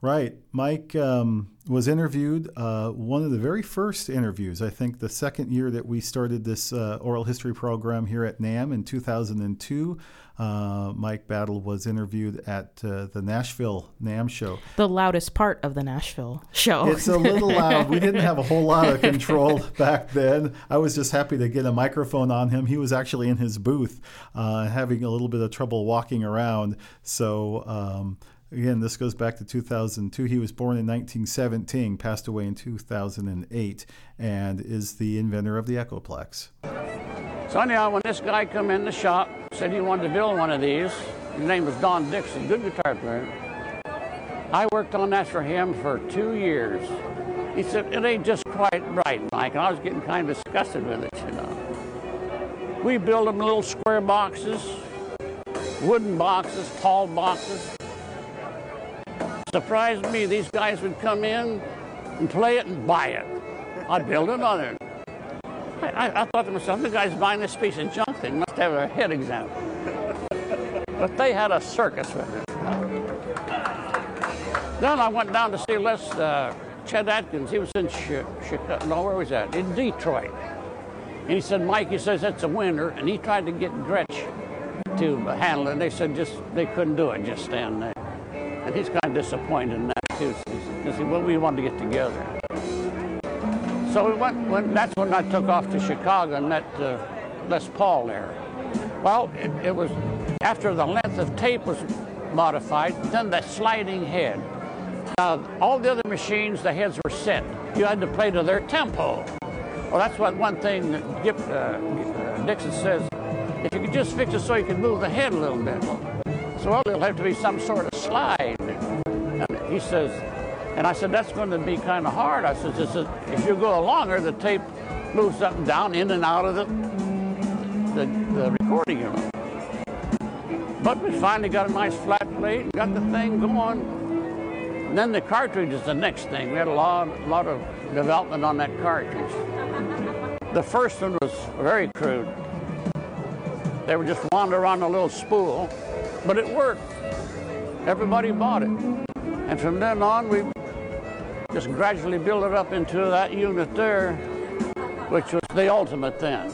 Right. Mike um, was interviewed, uh, one of the very first interviews, I think the second year that we started this uh, oral history program here at NAMM in 2002. Uh, Mike Battle was interviewed at uh, the Nashville NAMM show. The loudest part of the Nashville show. It's a little loud. We didn't have a whole lot of control back then. I was just happy to get a microphone on him. He was actually in his booth, uh, having a little bit of trouble walking around. So, um, Again, this goes back to 2002. He was born in 1917, passed away in 2008, and is the inventor of the Echoplex. So anyhow, when this guy come in the shop, said he wanted to build one of these. His name was Don Dixon, good guitar player. I worked on that for him for two years. He said, it ain't just quite right, Mike. And I was getting kind of disgusted with it, you know. We build them little square boxes, wooden boxes, tall boxes. Surprised me, these guys would come in and play it and buy it. I'd build another. I, I, I thought to myself, the guy's buying this piece of junk thing must have a head exam. But they had a circus with it. Then I went down to see Les uh, Chet Atkins. He was in Chicago. No, where was that? In Detroit. And he said, Mike, he says it's a winner. and he tried to get Gretsch to handle it. And they said just they couldn't do it, just stand there. And he's kind of disappointed in that too. He said, well, we wanted to get together. So we went. That's when I took off to Chicago and met uh, Les Paul there. Well, it, it was after the length of tape was modified, then the sliding head. Now, all the other machines, the heads were set. You had to play to their tempo. Well, that's what one thing that Gip, uh, uh, Dixon says. If you could just fix it so you could move the head a little bit. Well, there'll have to be some sort of slide. And he says, and I said, that's going to be kind of hard. I said, if you go longer, the tape moves up and down, in and out of the, the, the recording room. But we finally got a nice flat plate and got the thing going. And then the cartridge is the next thing. We had a lot, lot of development on that cartridge. The first one was very crude. They would just wander around a little spool, but it worked. Everybody bought it. And from then on, we just gradually built it up into that unit there, which was the ultimate then.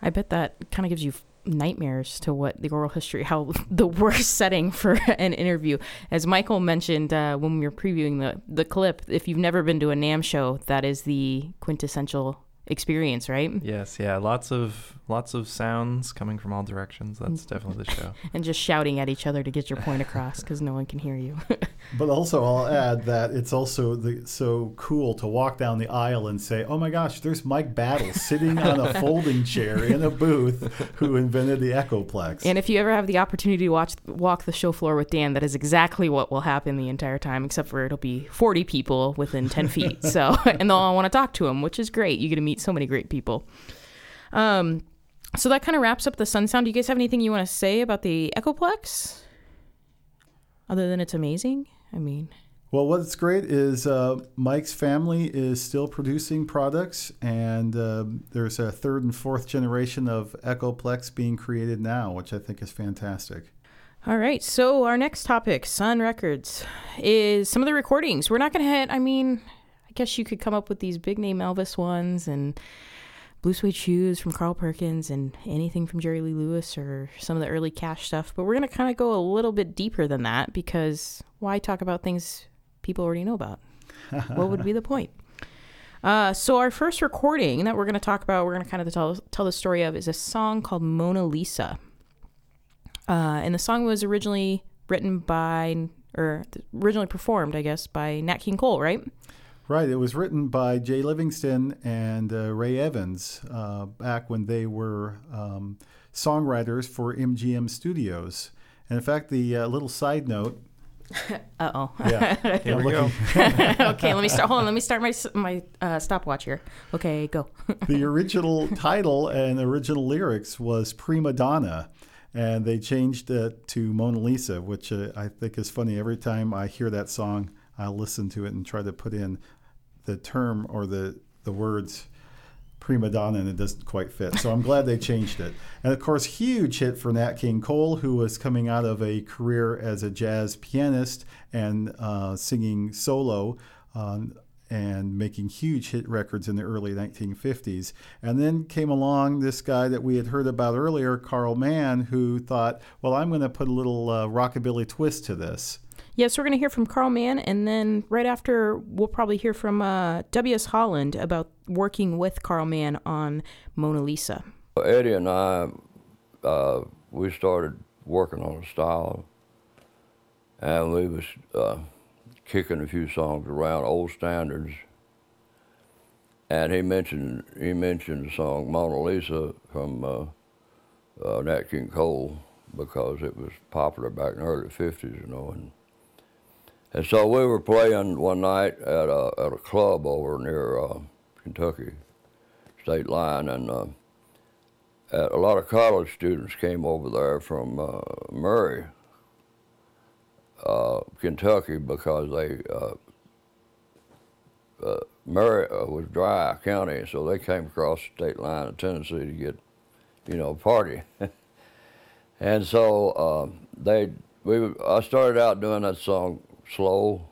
I bet that kind of gives you nightmares to what the oral history, how the worst setting for an interview. As Michael mentioned uh, when we were previewing the, the clip, if you've never been to a NAMM show, that is the quintessential experience, right? Yes, yeah. Lots of lots of sounds coming from all directions. That's mm. definitely the show. and just shouting at each other to get your point across because no one can hear you. but also, I'll add that it's also the, so cool to walk down the aisle and say, "Oh my gosh, there's Mike Battle sitting on a folding chair in a booth who invented the Echoplex." And if you ever have the opportunity to watch walk the show floor with Dan, that is exactly what will happen the entire time, except for it'll be 40 people within 10 feet. So, and they'll all want to talk to him, which is great. You get to meet so many great people. Um, so that kind of wraps up the Sun Sound. Do you guys have anything you want to say about the Echoplex? Other than it's amazing? I mean, well, what's great is uh, Mike's family is still producing products, and uh, there's a third and fourth generation of Echoplex being created now, which I think is fantastic. All right, so our next topic, Sun Records, is some of the recordings. We're not going to hit, I mean, I guess you could come up with these big name Elvis ones and Blue Suede Shoes from Carl Perkins and anything from Jerry Lee Lewis or some of the early cash stuff. But we're going to kind of go a little bit deeper than that because why talk about things people already know about? what would be the point? Uh, so our first recording that we're going to talk about, we're going to kind of tell, tell the story of, is a song called Mona Lisa. Uh, and the song was originally written by, or originally performed, I guess, by Nat King Cole, right? Right. It was written by Jay Livingston and uh, Ray Evans uh, back when they were um, songwriters for MGM Studios. And in fact, the uh, little side note. uh oh. Yeah. Here we go. okay, let me start. Hold on. Let me start my my uh, stopwatch here. Okay, go. the original title and original lyrics was Prima Donna and they changed it to Mona Lisa, which uh, I think is funny. Every time I hear that song, I'll listen to it and try to put in the term or the the words prima donna and it doesn't quite fit. So I'm glad they changed it. And of course, huge hit for Nat King Cole, who was coming out of a career as a jazz pianist and uh, singing solo. and making huge hit records in the early 1950s. And then came along this guy that we had heard about earlier, Carl Mann, who thought, well, I'm going to put a little uh, rockabilly twist to this. Yes, we're going to hear from Carl Mann, and then right after, we'll probably hear from uh, W.S. Holland about working with Carl Mann on Mona Lisa. Eddie and I, uh, we started working on a style, and we was uh, kicking a few songs around, old standards. And he mentioned he mentioned the song Mona Lisa from uh, uh, Nat King Cole because it was popular back in the early '50s, you know, and and so we were playing one night at a, at a club over near uh, Kentucky state line, and uh, a lot of college students came over there from uh, Murray, uh, Kentucky, because they uh, uh, Murray was dry county, so they came across the state line of Tennessee to get, you know, a party. And so they, we, I started out doing that song slow,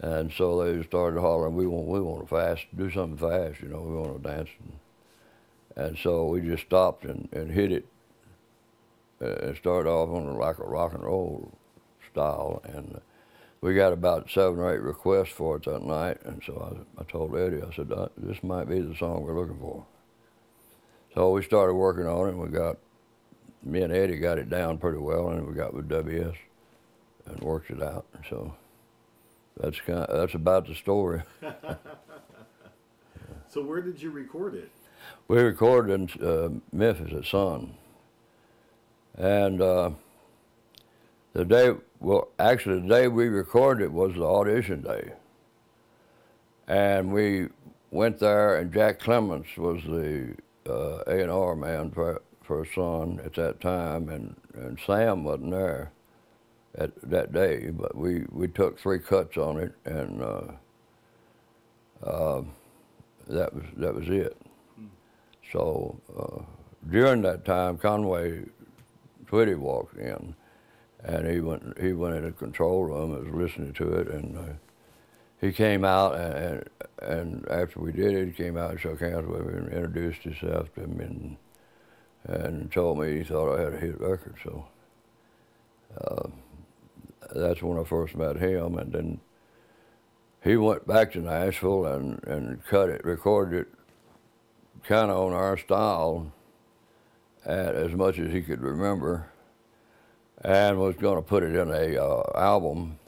and so they started hollering, "We want, we want to fast, do something fast, you know, we want to dance." And, and so we just stopped and, and hit it, uh, and started off on like a rock and roll style, and we got about seven or eight requests for it that night, and so I, I told Eddie, I said, uh, "This might be the song we're looking for." So we started working on it, and we got me and Eddie got it down pretty well, and we got with WS and worked it out. So that's kind of, that's about the story. So where did you record it? We recorded in uh, Memphis at Sun, and uh, the day well, actually the day we recorded it was the audition day, and we went there, and Jack Clements was the uh, A and R man for for Sun at that time, and and Sam wasn't there at that day, but we we took three cuts on it, and uh, uh, that was that was it. So uh, during that time, Conway Twitty walked in, and he went he went in the control room and was listening to it, and uh, he came out and, and and after we did it, he came out and shook hands with me and introduced himself to me and and told me he thought I had a hit record. So uh, that's when I first met him, and then he went back to Nashville and and cut it, recorded it kind of on our style at as much as he could remember and was going to put it in a uh, album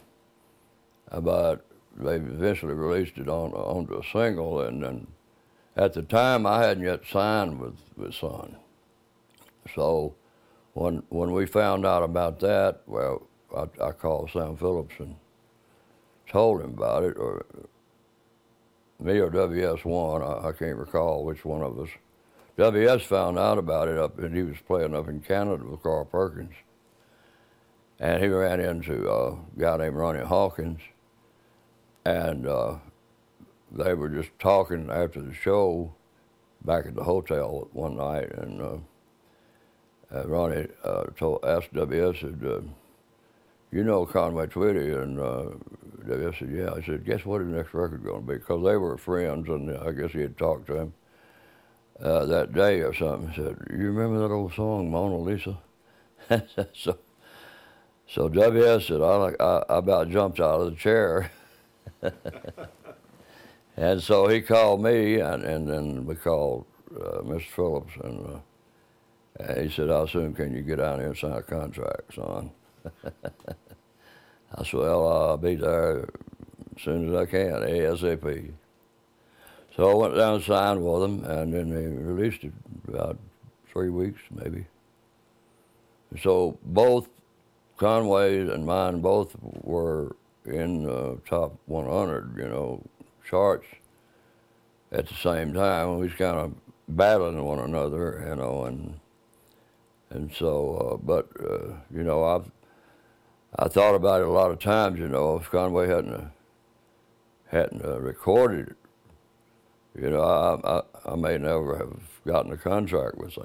but they eventually released it on onto a single and then at the time I hadn't yet signed with, with Sun. So when when we found out about that, well, I, I called Sam Phillips and told him about it, or me or WS1, I, I can't recall which one of us. WS found out about it up, and he was playing up in Canada with Carl Perkins. And he ran into a guy named Ronnie Hawkins, and uh, they were just talking after the show back at the hotel one night, and uh, uh, Ronnie told, asked WS, you know Conway Twitty, and uh, I said, yeah. I said, guess what the next record going to be? Because they were friends, and I guess he had talked to him uh, that day or something. He said, you remember that old song, Mona Lisa? so, so WS said, I, I, I about jumped out of the chair. and so he called me, and, and then we called uh, Mr. Phillips, and, uh, and he said, how soon can you get out here and sign a contract, son? I said, well, I'll be there as soon as I can, ASAP. So I went down and signed with them, and then they released it about three weeks, maybe. So both Conway's and mine both were in the top 100, you know, charts at the same time. We was kind of battling one another, you know, and and so, uh, but uh, you know, I've I thought about it a lot of times. You know, if Conway hadn't uh, hadn't uh, recorded it, you know, I, I I may never have gotten a contract with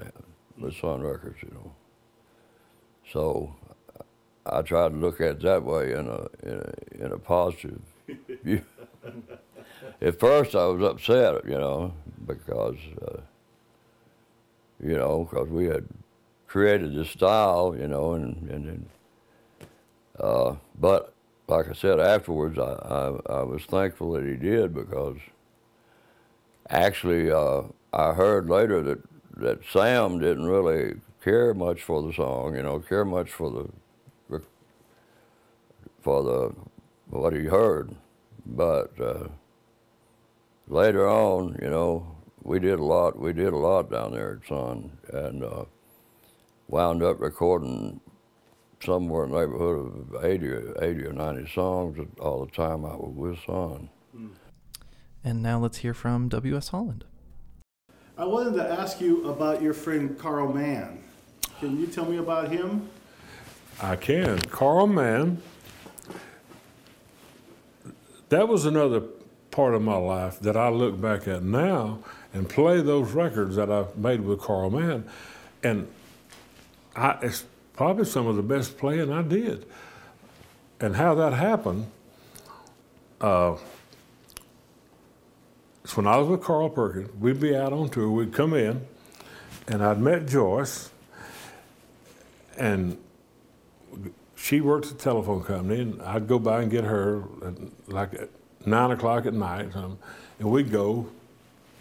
with Sun Records. You know, so I tried to look at it that way in a in a, in a positive view. at first, I was upset, you know, because uh, you know, because we had created this style, you know, and and. and uh, but like I said afterwards, I, I, I, was thankful that he did because actually uh, I heard later that, that Sam didn't really care much for the song, you know, care much for the for the what he heard, but uh, later on, you know, we did a lot. We did a lot down there at Sun, and uh, wound up recording somewhere in the neighborhood of 80 or, 80 or 90 songs all the time I was with Sun. Mm. And now let's hear from W.S. Holland. I wanted to ask you about your friend Carl Mann. Can you tell me about him? I can. Carl Mann, that was another part of my life that I look back at now and play those records that I made with Carl Mann. And I, it's probably some of the best playing I did. And how that happened, uh, when I was with Carl Perkins. We'd be out on tour. We'd come in, and I'd met Joyce, and she worked at the telephone company, and I'd go by and get her at, like at nine o'clock at night, um, and we'd go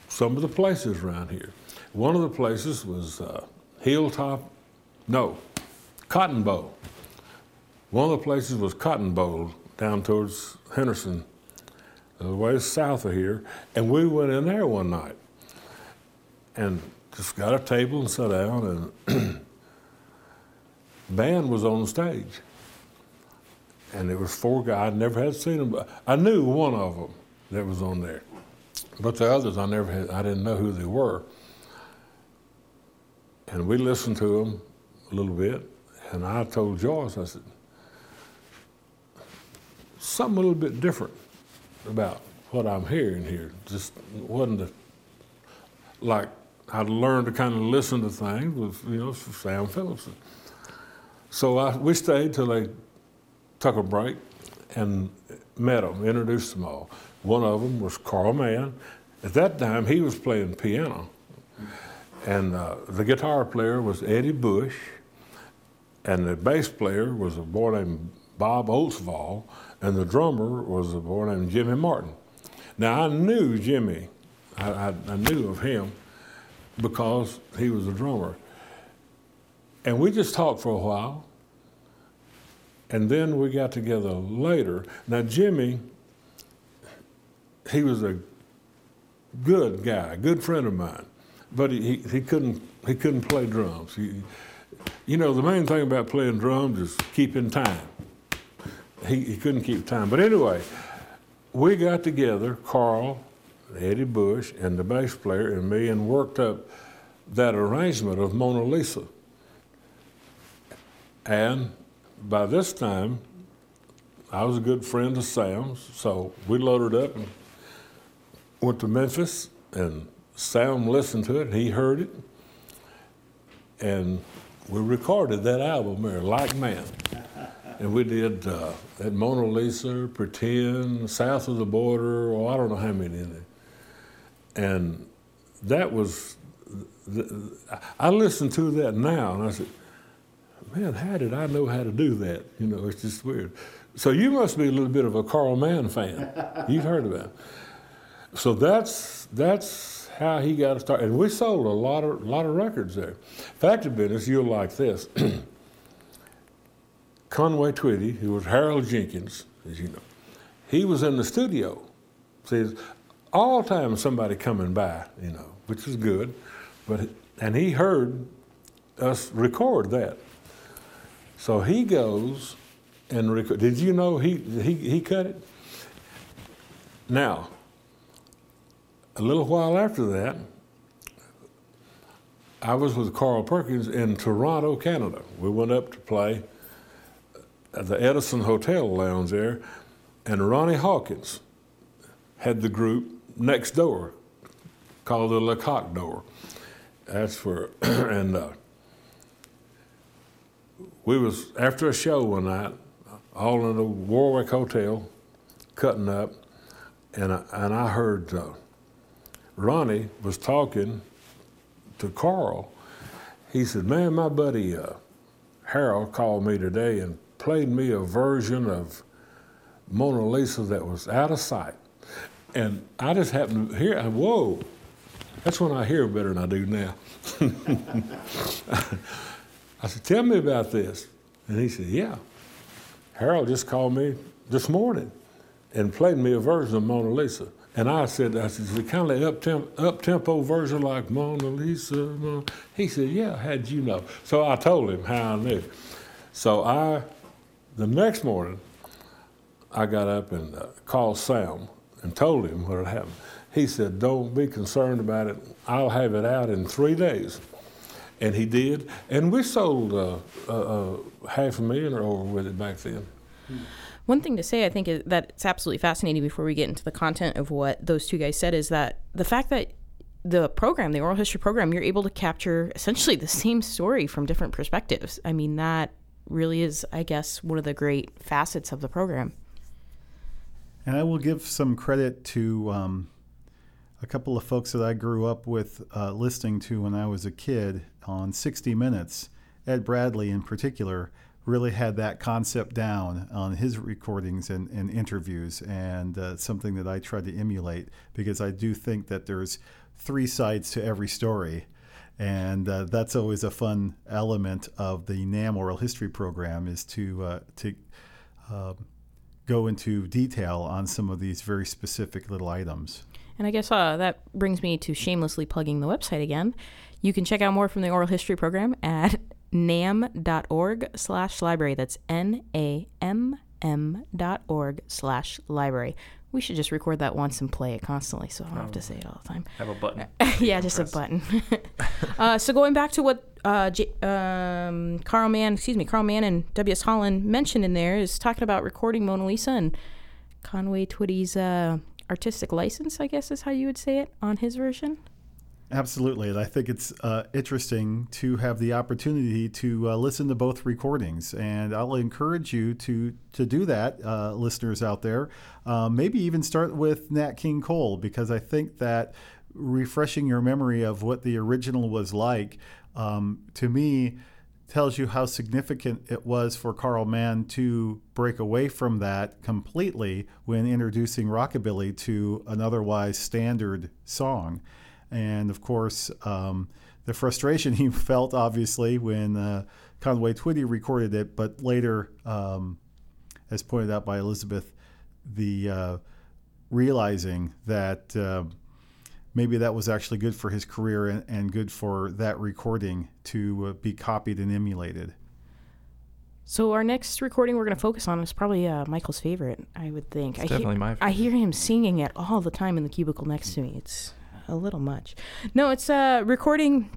some of the places around here. One of the places was uh, Hilltop, no, Cotton Bowl. One of the places was Cotton Bowl down towards Henderson, a ways south of here, and we went in there one night and just got a table and sat down, and band was on the stage, and there was four guys. I never had seen them. But I knew one of them that was on there, but the others I never had. I didn't know who they were, and we listened to them a little bit, and I told Joyce, I said, something a little bit different about what I'm hearing here. Just wasn't a, like I'd learned to kind of listen to things with you know Sam Phillips. So I, we stayed till they took a break and met them, introduced them all. One of them was Carl Mann. At that time, he was playing piano. And uh, the guitar player was Eddie Bush. And the bass player was a boy named Bob Oatsvall. And the drummer was a boy named Jimmy Martin. Now, I knew Jimmy. I, I, I knew of him because he was a drummer. And we just talked for a while. And then we got together later. Now, Jimmy, he was a good guy, good friend of mine, but he, he, he couldn't he couldn't play drums. He, you know, the main thing about playing drums is keeping time. He, he couldn't keep time. But anyway, we got together, Carl, Eddie Bush, and the bass player, and me, and worked up that arrangement of Mona Lisa. And by this time, I was a good friend of Sam's, so we loaded up and went to Memphis, and Sam listened to it. He heard it, and we recorded that album there, Like Mann. And we did uh, that Mona Lisa, Pretend, South of the Border, oh, I don't know how many in it. And that was, I listened to that now, and I said, man, how did I know how to do that? You know, it's just weird. So you must be a little bit of a Carl Mann fan. You've heard about it. So that's that's how he got started. And we sold a lot of lot of records there. Fact of business, you'll like this. Conway Twitty, who was Harold Jenkins, as you know, he was in the studio. See, all time somebody coming by, you know, which is good, but and he heard us record that. So he goes and record. Did you know he he he cut it? Now, a little while after that, I was with Carl Perkins in Toronto, Canada. We went up to play at the Edison Hotel Lounge there, and Ronnie Hawkins had the group next door called the Le Coq d'Or. That's for, and uh, we was, after a show one night, all in the Warwick Hotel, cutting up, and I, and I heard uh, Ronnie was talking to Carl. He said, man, my buddy uh, Harold called me today and played me a version of Mona Lisa that was out of sight. And I just happened to hear, whoa, that's when I hear better than I do now. I said, tell me about this. And he said, yeah. Harold just called me this morning and played me a version of Mona Lisa. And I said, I said, is it kind of an up tempo version like Mona Lisa? He said, yeah, how'd you know? So I told him how I knew. So I the next morning, I got up and uh, called Sam and told him what had happened. He said, Don't be concerned about it. I'll have it out in three days. And he did. And we sold uh, uh, uh half a million or over with it back then. One thing to say, I think, is that it's absolutely fascinating before we get into the content of what those two guys said is that the fact that the program, the oral history program, you're able to capture essentially the same story from different perspectives. I mean, that really is, I guess, one of the great facets of the program. And I will give some credit to um, a couple of folks that I grew up with uh, listening to when I was a kid on 60 Minutes. Ed Bradley, in particular, really had that concept down on his recordings and, and interviews, and uh, something that I try to emulate because I do think that there's three sides to every story. And uh, that's always a fun element of the NAMM oral history program is to uh, to um, go into detail on some of these very specific little items. And I guess uh, that brings me to shamelessly plugging the website again. You can check out more from the oral history program at namm.org slash library. That's N-A-M-M dot org slash library. We should just record that once and play it constantly so I don't have to say it all the time. Have a button. yeah, just a button. uh, so going back to what uh, J- um, Carl Mann, excuse me, Carl Mann and W.S. Holland mentioned in there is talking about recording Mona Lisa and Conway Twitty's uh, artistic license, I guess is how you would say it on his version. Absolutely, and I think it's uh, interesting to have the opportunity to uh, listen to both recordings, and I'll encourage you to to do that, uh, listeners out there. Uh, maybe even start with Nat King Cole because I think that refreshing your memory of what the original was like, um, to me, tells you how significant it was for Carl Mann to break away from that completely when introducing rockabilly to an otherwise standard song and of course um, the frustration he felt obviously when uh, Conway Twitty recorded it, but later, um, as pointed out by Elizabeth, the uh, realizing that uh, maybe that was actually good for his career and, and good for that recording to uh, be copied and emulated. So our next recording we're going to focus on is probably uh, Michael's favorite, I would think. It's I definitely hear, my I hear him singing it all the time in the cubicle next to me. It's a little much. No, it's a recording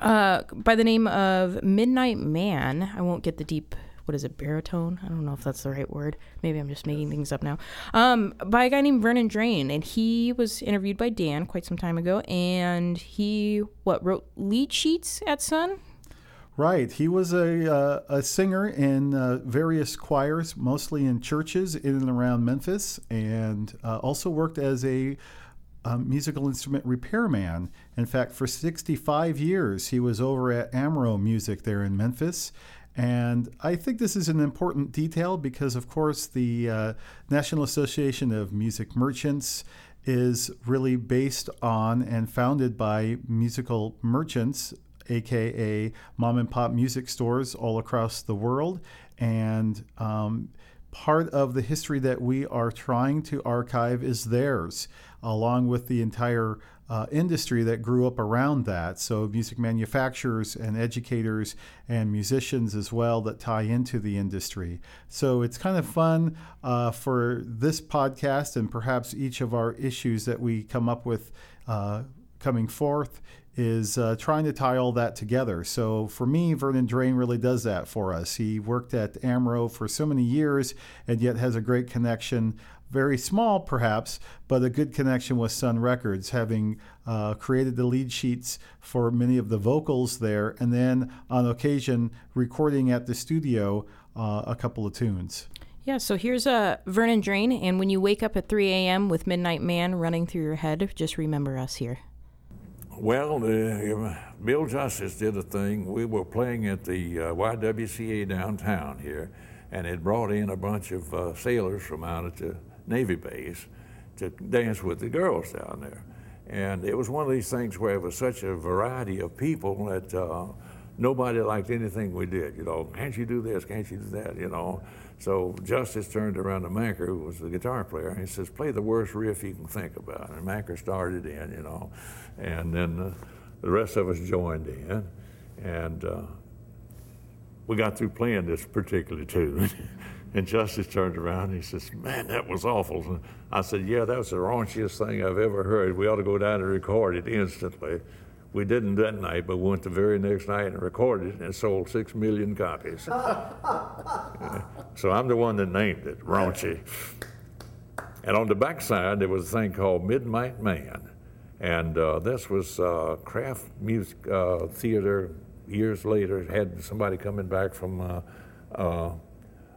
uh, by the name of Midnight Man. I won't get the deep. What is it, baritone? I don't know if that's the right word. Maybe I'm just making things up now. Um, by a guy named Vernon Drane, and he was interviewed by Dan quite some time ago, and he what wrote lead sheets at Sun. Right. He was a, uh, a singer in uh, various choirs, mostly in churches in and around Memphis, and uh, also worked as a um, musical instrument repairman. In fact, for 65 years, he was over at Amro Music there in Memphis. And I think this is an important detail because, of course, the uh, National Association of Music Merchants is really based on and founded by musical merchants, aka mom and pop music stores all across the world. And um, part of the history that we are trying to archive is theirs along with the entire uh, industry that grew up around that. So, music manufacturers and educators and musicians as well that tie into the industry. So, it's kind of fun uh, for this podcast and perhaps each of our issues that we come up with uh, coming forth is uh, trying to tie all that together. So for me, Vernon Drane really does that for us. He worked at Amro for so many years and yet has a great connection very small perhaps, but a good connection with Sun Records, having uh, created the lead sheets for many of the vocals there, and then on occasion recording at the studio uh, a couple of tunes. Yeah, so here's uh, Vernon Drane, and when you wake up at 3 a.m. with Midnight Man running through your head, just remember us here. Well, uh, Bill Justis did a thing. We were playing at the uh, YWCA downtown here, and it brought in a bunch of uh, sailors from out at the Navy base to dance with the girls down there. And it was one of these things where it was such a variety of people that uh, nobody liked anything we did. You know, can't you do this? Can't you do that? You know. So Justis turned around to Macker, who was the guitar player, and he says, "Play the worst riff you can think about." And Macker started in, you know, and then uh, the rest of us joined in, and uh, we got through playing this particular tune. And Justis turned around and he says, Man, that was awful. And I said, Yeah, that was the raunchiest thing I've ever heard. We ought to go down and record it instantly. We didn't that night, but we went the very next night and recorded it and sold six million copies. So I'm the one that named it, Raunchy. And on the backside, there was a thing called Midnight Man. And uh, this was uh, Kraft Music uh, Theater years later. Had somebody coming back from uh, uh,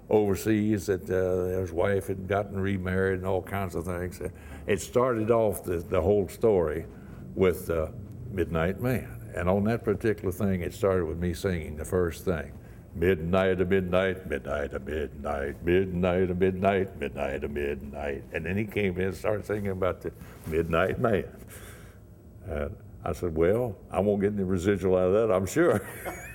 overseas that uh, his wife had gotten remarried and all kinds of things. It started off the, the whole story with uh, Midnight Man. And on that particular thing, it started with me singing the first thing. Midnight to midnight, midnight to midnight, midnight to midnight, midnight to midnight. And then he came in and started singing about the Midnight Man. And I said, Well, I won't get any residual out of that, I'm sure.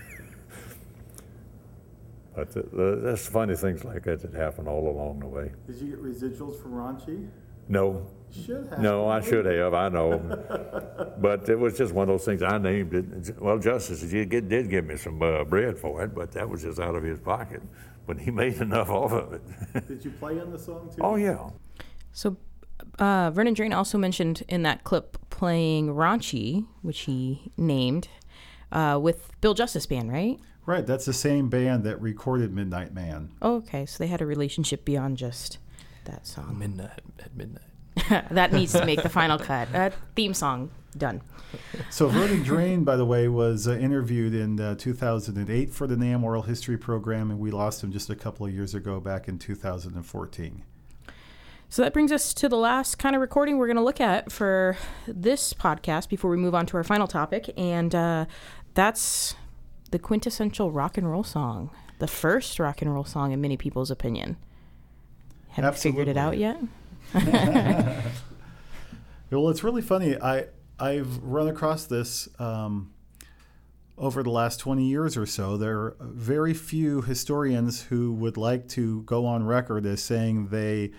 but the, the, that's funny things like that that happen all along the way. Did you get residuals from Raunchy? No, Should have. no, I should have, I know. but it was just one of those things. I named it. Well, Justis did, did give me some uh, bread for it, but that was just out of his pocket. But he made enough off of it. Did you play on the song too? oh, yeah. So, uh, Vernon Drane also mentioned in that clip playing Raunchy, which he named, uh, with Bill Justis Band, right? Right, that's the same band that recorded Midnight Man. Oh, okay, so they had a relationship beyond just that song. Midnight at midnight. that needs to make the final cut. Uh, theme song done. So Vernon Drane, by the way, was uh, interviewed in uh, 2008 for the NAMM Oral History program, and we lost him just a couple of years ago, back in 2014. So that brings us to the last kind of recording we're going to look at for this podcast before we move on to our final topic, and uh, that's the quintessential rock and roll song, the first rock and roll song in many people's opinion. Have you figured it out yet? Well, it's really funny. I I've run across this um, over the last 20 years or so. There are very few historians who would like to go on record as saying they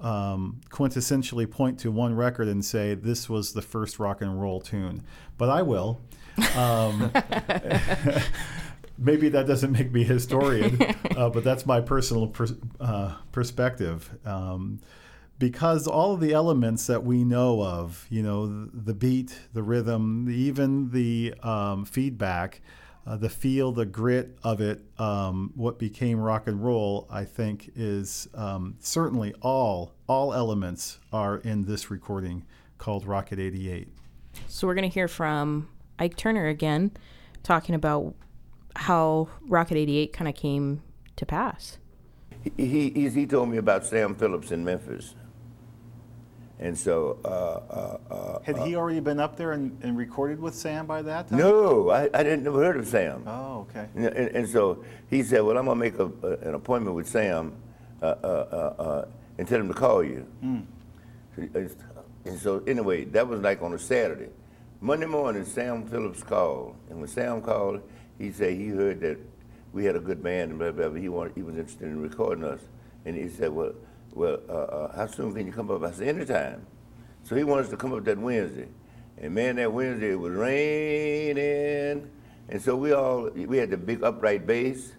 um, quintessentially point to one record and say this was the first rock and roll tune. But I will. Um, maybe that doesn't make me a historian, uh, but that's my personal pers- uh, perspective. Um, because all of the elements that we know of, you know, the, the beat, the rhythm, even the um, feedback, uh, the feel, the grit of it, um, what became rock and roll, I think, is um, certainly all all elements are in this recording called Rocket 88. So we're going to hear from Ike Turner again, talking about how Rocket 88 kind of came to pass. He, he, he told me about Sam Phillips in Memphis. And so, uh, uh, uh, Had he already been up there and, and recorded with Sam by that time? no, I, I didn't never heard of Sam. Oh, okay. And, and, so he said, "Well, I'm gonna make a, a, an appointment with Sam uh, uh, uh, uh, and tell him to call you." So, uh, and so anyway, that was like on a Saturday. Monday morning, Sam Phillips called, and when Sam called, he said he heard that we had a good band and blah blah. blah. He wanted, he was interested in recording us, and he said, "Well, well, uh, uh, how soon can you come up?" I said, "Anytime." So he wanted us to come up that Wednesday, and man, that Wednesday it was raining, and so we all we had the big upright bass,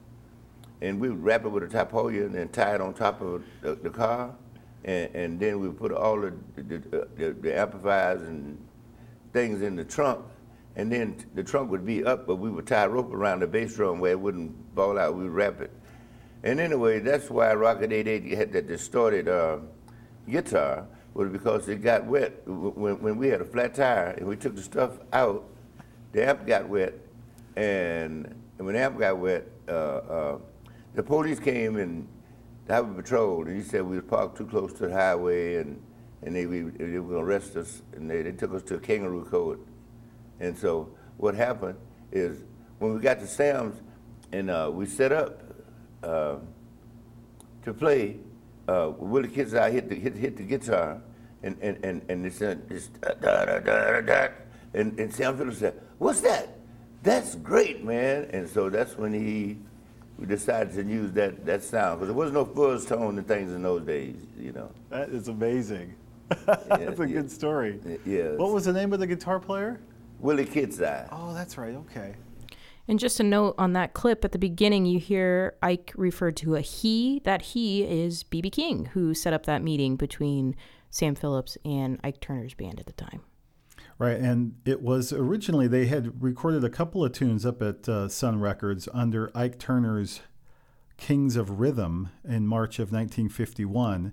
and we would wrap it with a tapolia and then tie it on top of the, the car, and, and then we put all the the, the the amplifiers and things in the trunk, and then the trunk would be up, but we would tie a rope around the bass drum where it wouldn't fall out. We would wrap it, and anyway, that's why Rocket 88 had that distorted uh, guitar was because it got wet when, when we had a flat tire and we took the stuff out. The amp got wet, and, when the amp got wet, uh, uh, the police came and the highway patrol, and he said we was parked too close to the highway, and and they, we, they were gonna arrest us, and they, they took us to a kangaroo court. And so what happened is when we got to Sam's, and uh, we set up uh, to play, uh, Willie Kids I hit the hit, hit the guitar, and and and and it's, uh, it's da, da, da, da, da, and and Sam Phillips said, "What's that? That's great, man!" And so that's when he we decided to use that that sound because there was no fuzz tone and things in those days, you know. That is amazing. that's a yeah. good story. Yeah. What was the name of the guitar player? Willie Kizart. Oh, that's right. Okay. And just a note on that clip at the beginning, you hear Ike referred to a he. That he is BB King, who set up that meeting between Sam Phillips and Ike Turner's band at the time. Right, and it was originally they had recorded a couple of tunes up at uh, Sun Records under Ike Turner's Kings of Rhythm in March of 1951.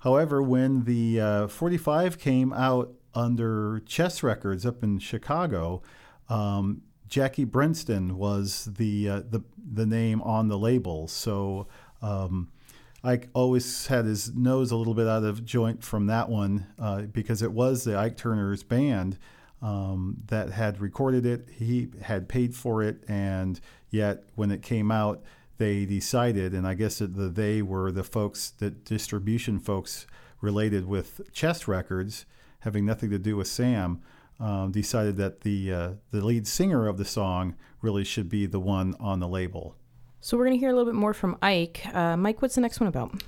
However, when the uh, 45 came out under Chess Records up in Chicago, um, Jackie Brenston was the uh, the the name on the label. So um, Ike always had his nose a little bit out of joint from that one uh, because it was the Ike Turner's band um, that had recorded it. He had paid for it, and yet when it came out, they decided, and I guess that the they were the folks, the distribution folks related with Chess Records, having nothing to do with Sam. Um, decided that the uh, the lead singer of the song really should be the one on the label. So we're going to hear a little bit more from Ike. Uh, Mike, what's the next one about?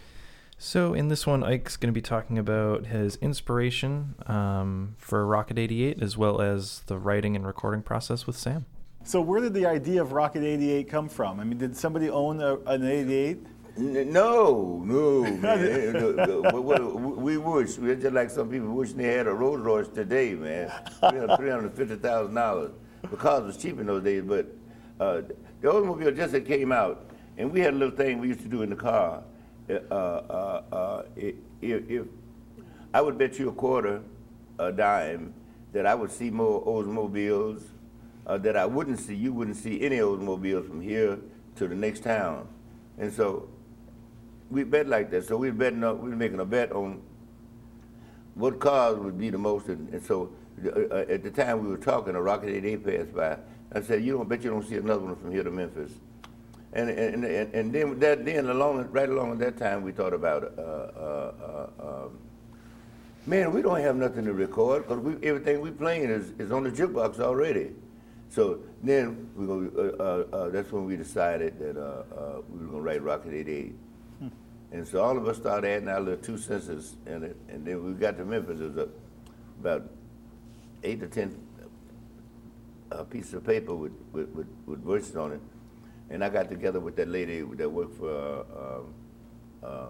So in this one, Ike's going to be talking about his inspiration um, for Rocket 88, as well as the writing and recording process with Sam. So where did the idea of Rocket 88 come from? I mean, did somebody own a, an 88? No, no, man. we wish. We're just like some people wishing they had a Rolls Royce today, man. Three hundred fifty thousand dollars. because it was cheap in those days. But uh, the Oldsmobile just had came out, and we had a little thing we used to do in the car. Uh, uh, uh if, if, I would bet you a quarter, a dime, that I would see more Oldsmobiles uh, that I wouldn't see. You wouldn't see any Oldsmobiles from here to the next town, and so we bet like that. So we betting up, we were making a bet on what cars would be the most, and, and so uh, uh, at the time we were talking, a Rocket 88 passed by. I said, "You don't bet you don't see another one from here to Memphis." And and and, and then that then along right along at that time we thought about, uh, uh, uh um, man, we don't have nothing to record because everything we playing is is on the jukebox already. So then we go. that's when we decided that we were gonna write Rocket 88. And so all of us started adding our little two cents in it, and then we got to Memphis. It was about eight to ten uh, pieces of paper with, with, with, with, verses on it. And I got together with that lady that worked for uh, um, uh,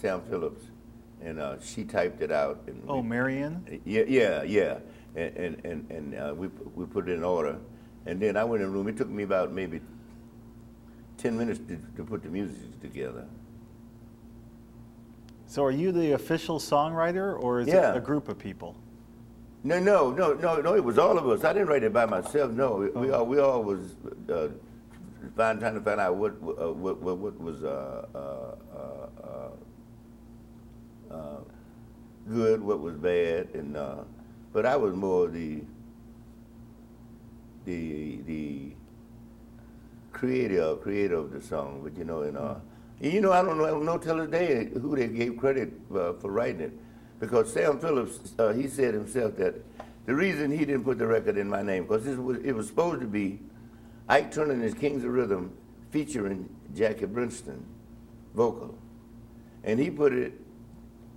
Sam Phillips, and uh, she typed it out. And oh, we, Marion? Yeah, yeah, yeah. And, and, and, and uh, we, we put it in order. And then I went in the room. It took me about maybe 10 minutes to, to put the music together. So are you the official songwriter, or is yeah. it a group of people? No, no, no, no, no. It was all of us. I didn't write it by myself. No, we, oh. we all we all was uh, find, trying to find out what uh, what, what, what was uh, uh, uh, uh good, what was bad, and but I was more the the the creator creator of the song. But you know, and you know, I don't know, I don't know till today who they gave credit uh, for writing it. Because Sam Phillips, uh, he said himself that the reason he didn't put the record in my name, because was, it was supposed to be Ike Turner and his Kings of Rhythm featuring Jackie Brenston, vocal. And he put it,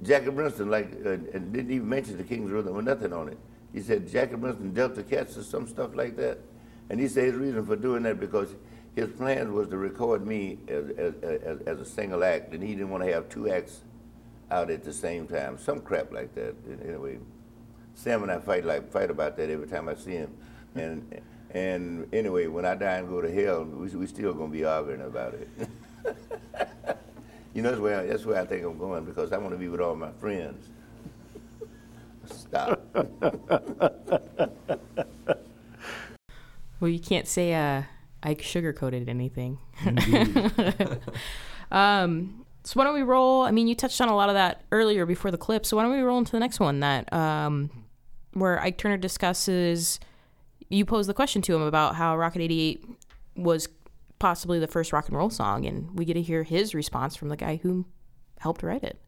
Jackie Brenston, like, uh, and didn't even mention the Kings of Rhythm or nothing on it. He said Jackie Brenston, Delta Cats or some stuff like that. And he said his reason for doing that because his plan was to record me as, as, as, as, a single act, and he didn't want to have two acts out at the same time. Some crap like that. Anyway, Sam and I fight like fight about that every time I see him, and and anyway, when I die and go to hell, we we still gonna be arguing about it. you know, that's where that's where I think I'm going because I want to be with all my friends. Stop. well, you can't say uh Ike sugarcoated anything. um, so why don't we roll? I mean, you touched on a lot of that earlier before the clip. So why don't we roll into the next one that um, where Ike Turner discusses. You pose the question to him about how Rocket 88 was possibly the first rock and roll song, and we get to hear his response from the guy who helped write it.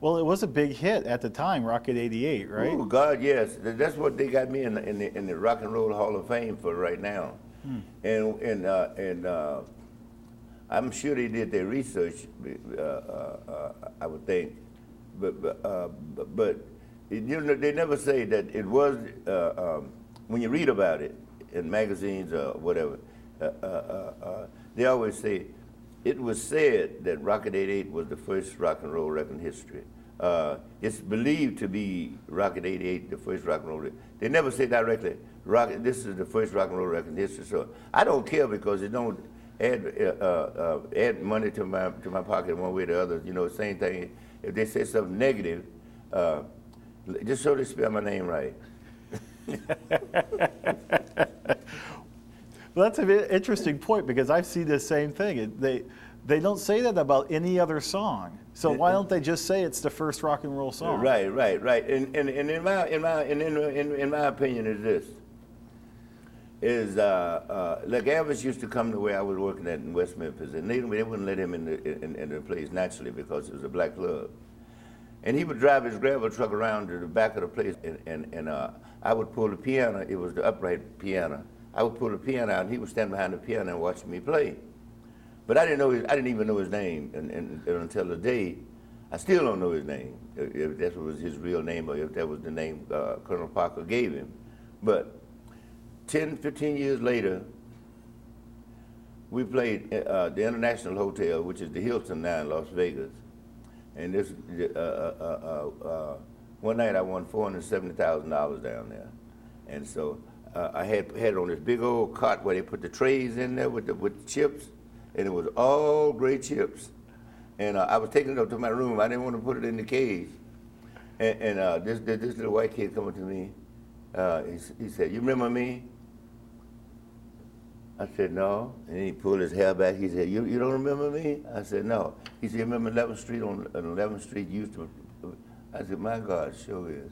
Well, it was a big hit at the time, Rocket 88, right? Oh God, yes. That's what they got me in the, in the, in the Rock and Roll Hall of Fame for right now. Hmm. And and uh, and uh, I'm sure they did their research. Uh, uh, uh I would think, but but, uh, but it, you know, they never say that it was um, when you read about it in magazines or whatever. they always say it was said that Rocket 88 was the first rock and roll record in history. It's believed to be Rocket 88, the first rock and roll. They never say directly, rock, this is the first rock and roll record in history. So I don't care because it don't add uh, uh, add money to my to my pocket one way or the other. You know, same thing. If they say something negative, uh, Just so they spell my name right. Well, that's an interesting point because I see the same thing. They they don't say that about any other song. So why don't they just say it's the first rock and roll song? Right, right, right. And, and, and in my in my in, in, in, my opinion is this is uh, uh, like Elvis used to come to where I was working at in West Memphis, and they, they wouldn't let him in the in, in the place naturally because it was a black club. And he would drive his gravel truck around to the back of the place, and, and, and uh, I would pull the piano. It was the upright piano. I would pull the piano out, and he would stand behind the piano and watch me play. But I didn't know his, I didn't even know his name and, and, and until the day. I still don't know his name, if, if that was his real name or if that was the name uh, Colonel Parker gave him. But 10, 15 years later, we played at uh, the International Hotel, which is the Hilton now in Las Vegas. And this, uh, uh, uh, uh, one night I won $470,000 down there. And so I had, had it on this big old cot where they put the trays in there with the, with the chips, and it was all great chips. And uh, I was taking it up to my room. I didn't want to put it in the cage. And, and uh, this, this this little white kid coming to me, uh, he, he said, "You remember me?" I said, "No." And he pulled his hair back. He said, "You, you don't remember me?" I said, "No." He said, "You remember 11th Street on, on 11th Street used to?" I said, "My God, sure is."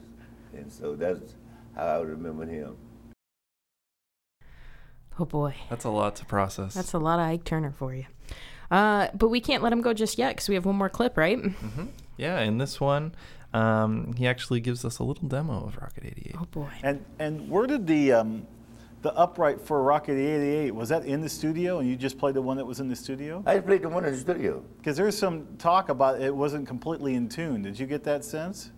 And so that's how I remember him. Oh boy, That's a lot to process. that's a lot of Ike Turner for you. Uh, but we can't let him go just yet because we have one more clip, right? hmm Yeah, in this one, um, he actually gives us a little demo of Rocket 88. Oh boy. And and where did the um, the upright for Rocket 88 was that in the studio and you just played the one that was in the studio? I played the one in the studio. Because there's some talk about it wasn't completely in tune. Did you get that sense?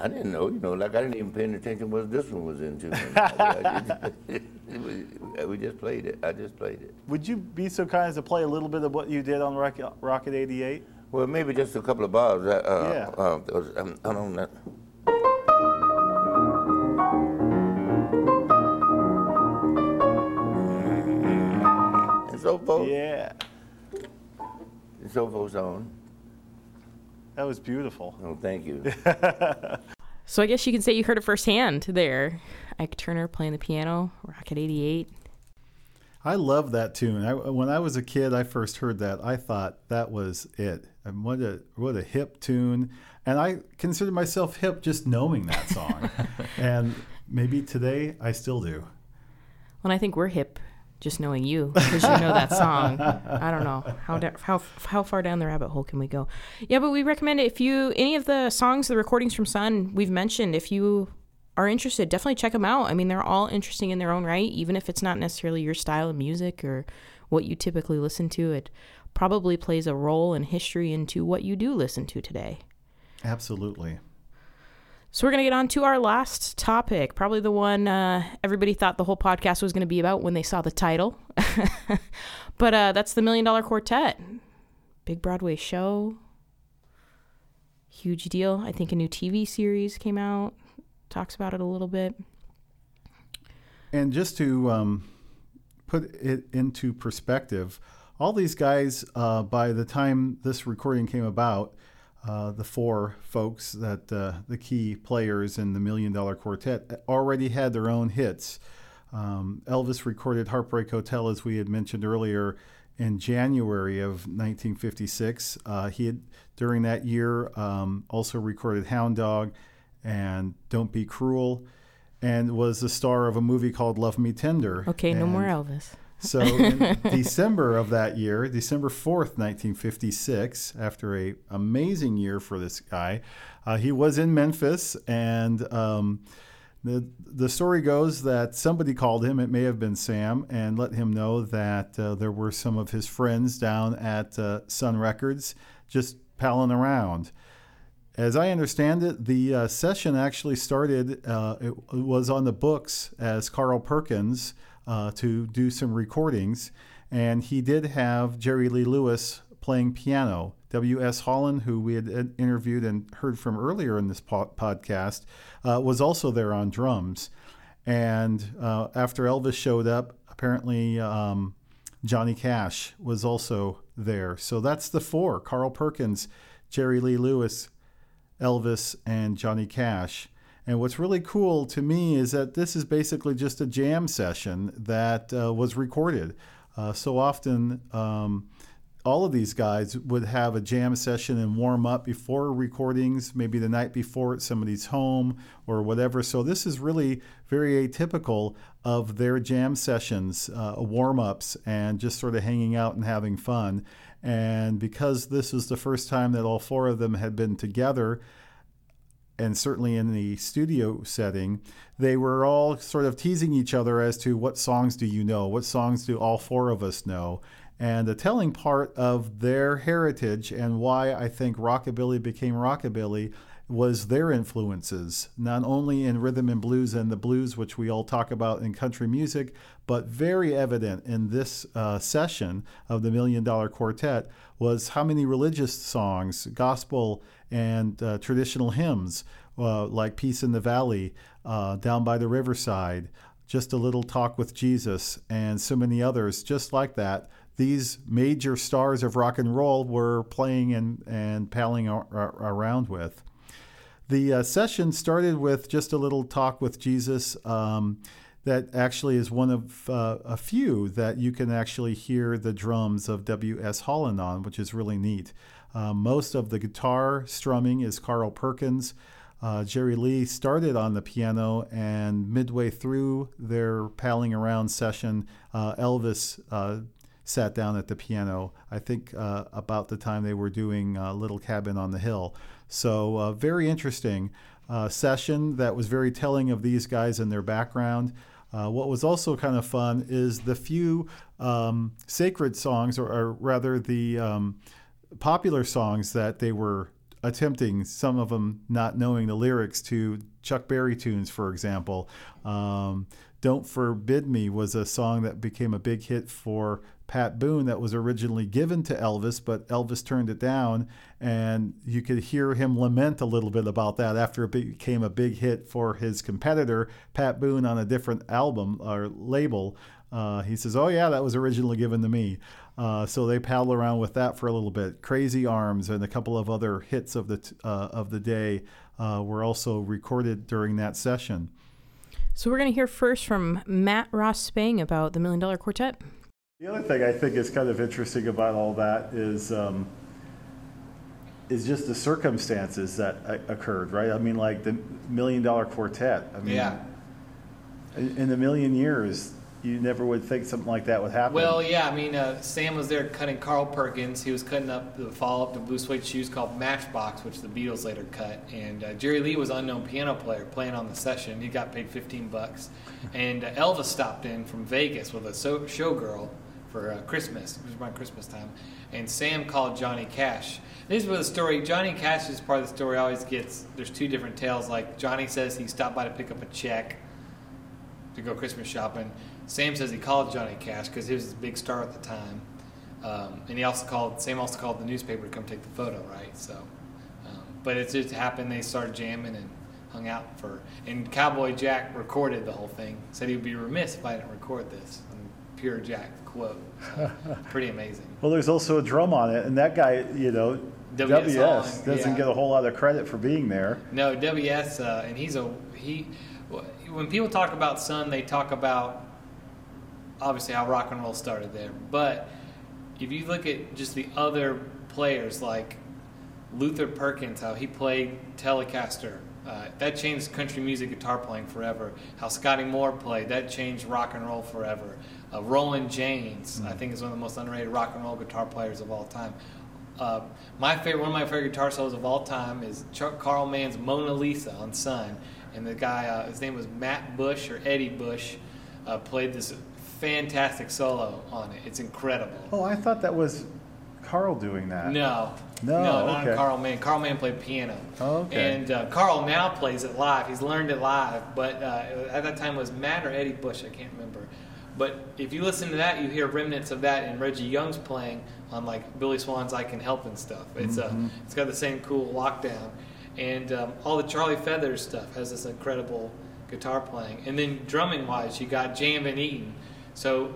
I didn't know, you know, like I didn't even pay any attention what this one was into. we just played it. I just played it. Would you be so kind as to play a little bit of what you did on Rocket, Rocket 88? Well, maybe just a couple of bars. Uh, Yeah. Uh, those- um, I don't know. And so forth. Yeah, And so forth on. That was beautiful. Oh, thank you. So I guess you can say you heard it firsthand there. Ike Turner playing the piano, Rocket 88. I love that tune. I, when I was a kid, I first heard that. I thought that was it. And what a what a hip tune. And I consider myself hip just knowing that song. and maybe today I still do. When I think we're hip, just knowing you because you know that song. I don't know how da- how how far down the rabbit hole can we go? Yeah, but we recommend it if you any of the songs, the recordings from Sun we've mentioned. If you are interested, definitely check them out. I mean, they're all interesting in their own right, even if it's not necessarily your style of music or what you typically listen to. It probably plays a role in history into what you do listen to today. Absolutely. So we're going to get on to our last topic, probably the one uh, everybody thought the whole podcast was going to be about when they saw the title. but uh, that's the Million Dollar Quartet. Big Broadway show. Huge deal. I think a new TV series came out. Talks about it a little bit. And just to um, put it into perspective, all these guys, uh, by the time this recording came about, uh, the four folks that uh, the key players in the Million Dollar Quartet already had their own hits. Um, Elvis recorded Heartbreak Hotel, as we had mentioned earlier, in January of 1956. Uh, he had, during that year, um, also recorded Hound Dog and Don't Be Cruel, and was the star of a movie called Love Me Tender. Okay, no more Elvis. So in December of that year, December 4th, 1956, after a amazing year for this guy, uh, he was in Memphis and um, the, the story goes that somebody called him, it may have been Sam, and let him know that uh, there were some of his friends down at uh, Sun Records just palling around. As I understand it, the uh, session actually started, uh, it was on the books as Carl Perkins uh, to do some recordings. And he did have Jerry Lee Lewis playing piano. W.S. Holland, who we had interviewed and heard from earlier in this po- podcast, uh, was also there on drums. And uh, after Elvis showed up, apparently um, Johnny Cash was also there. So that's the four Carl Perkins, Jerry Lee Lewis, Elvis, and Johnny Cash. And what's really cool to me is that this is basically just a jam session that uh, was recorded. Uh, so often, um, all of these guys would have a jam session and warm up before recordings, maybe the night before at somebody's home or whatever. So this is really very atypical of their jam sessions, uh, warm ups, and just sort of hanging out and having fun. And because this was the first time that all four of them had been together, and certainly in the studio setting, they were all sort of teasing each other as to what songs do you know? What songs do all four of us know? And the telling part of their heritage and why I think rockabilly became rockabilly was their influences, not only in rhythm and blues and the blues, which we all talk about in country music, but very evident in this uh, session of the Million Dollar Quartet was how many religious songs, gospel and uh, traditional hymns, uh, like Peace in the Valley, uh, Down by the Riverside, Just a Little Talk with Jesus, and so many others just like that these major stars of rock and roll were playing and, and palling around with. The uh, session started with just a little talk with Jesus. Um, that actually is one of uh, a few that you can actually hear the drums of W.S. Holland on, which is really neat. Uh, most of the guitar strumming is Carl Perkins. Uh, Jerry Lee started on the piano, and midway through their palling around session, uh, Elvis uh, sat down at the piano, I think uh, about the time they were doing uh, Little Cabin on the Hill. So, uh, very interesting uh, session that was very telling of these guys and their background. Uh, what was also kind of fun is the few um, sacred songs, or, or rather the um, popular songs that they were attempting, some of them not knowing the lyrics to Chuck Berry tunes, for example. Um, Don't Forbid Me was a song that became a big hit for Pat Boone that was originally given to Elvis, but Elvis turned it down. And you could hear him lament a little bit about that after it became a big hit for his competitor, Pat Boone, on a different album or label. Uh, he says, Oh, yeah, that was originally given to me. Uh, so they paddle around with that for a little bit. Crazy Arms and a couple of other hits of the, t- uh, of the day uh, were also recorded during that session. So we're going to hear first from Matt Ross Spang about the Million Dollar Quartet. The other thing I think is kind of interesting about all that is um, is just the circumstances that occurred, right? I mean, like the Million Dollar Quartet. I mean, yeah. In, a million years, you never would think something like that would happen. Well, yeah, I mean, uh, Sam was there cutting Carl Perkins. He was cutting up the follow-up to Blue Suede Shoes called Matchbox, which the Beatles later cut. And uh, Jerry Lee was an unknown piano player playing on the session. He got paid 15 bucks. And uh, Elvis stopped in from Vegas with a so- showgirl for uh, Christmas. It was around Christmas time, and Sam called Johnny Cash. This is where the story. Johnny Cash is part of the story. Always gets there's two different tales. Like Johnny says he stopped by to pick up a check to go Christmas shopping. Sam says he called Johnny Cash because he was a big star at the time, um, and he also called. Sam also called the newspaper to come take the photo, right? So, um, but it just happened. They started jamming and hung out for. And Cowboy Jack recorded the whole thing. Said he would be remiss if I didn't record this. And pure Jack quote. So, pretty amazing. Well, there's also a drum on it, and that guy, you know, WS, WS doesn't yeah. get a whole lot of credit for being there. No, WS, uh, and he's a he. When people talk about Sun, they talk about obviously how rock and roll started there. But if you look at just the other players like Luther Perkins, how he played Telecaster, uh, that changed country music guitar playing forever. How Scotty Moore played, that changed rock and roll forever. Uh, Roland Janes, mm-hmm. I think, is one of the most underrated rock and roll guitar players of all time. Uh, my favorite, one of my favorite guitar solos of all time is Chuck Carl Mann's Mona Lisa on Sun, and the guy, uh, his name was Matt Bush or Eddie Bush, uh, played this fantastic solo on it. It's incredible. Oh, I thought that was Carl doing that. No, no, no, not okay. Carl Mann. Carl Mann played piano. Oh, okay. And uh, Carl now plays it live. He's learned it live, but uh, at that time it was Matt or Eddie Bush. I can't remember. But if you listen to that, you hear remnants of that in Reggie Young's playing on like Billy Swan's "I Can Help" and stuff. It's uh, mm-hmm. uh, it's got the same cool lockdown, and um, all the Charlie Feathers stuff has this incredible guitar playing. And then drumming wise, you got J.M. Van Eaton. So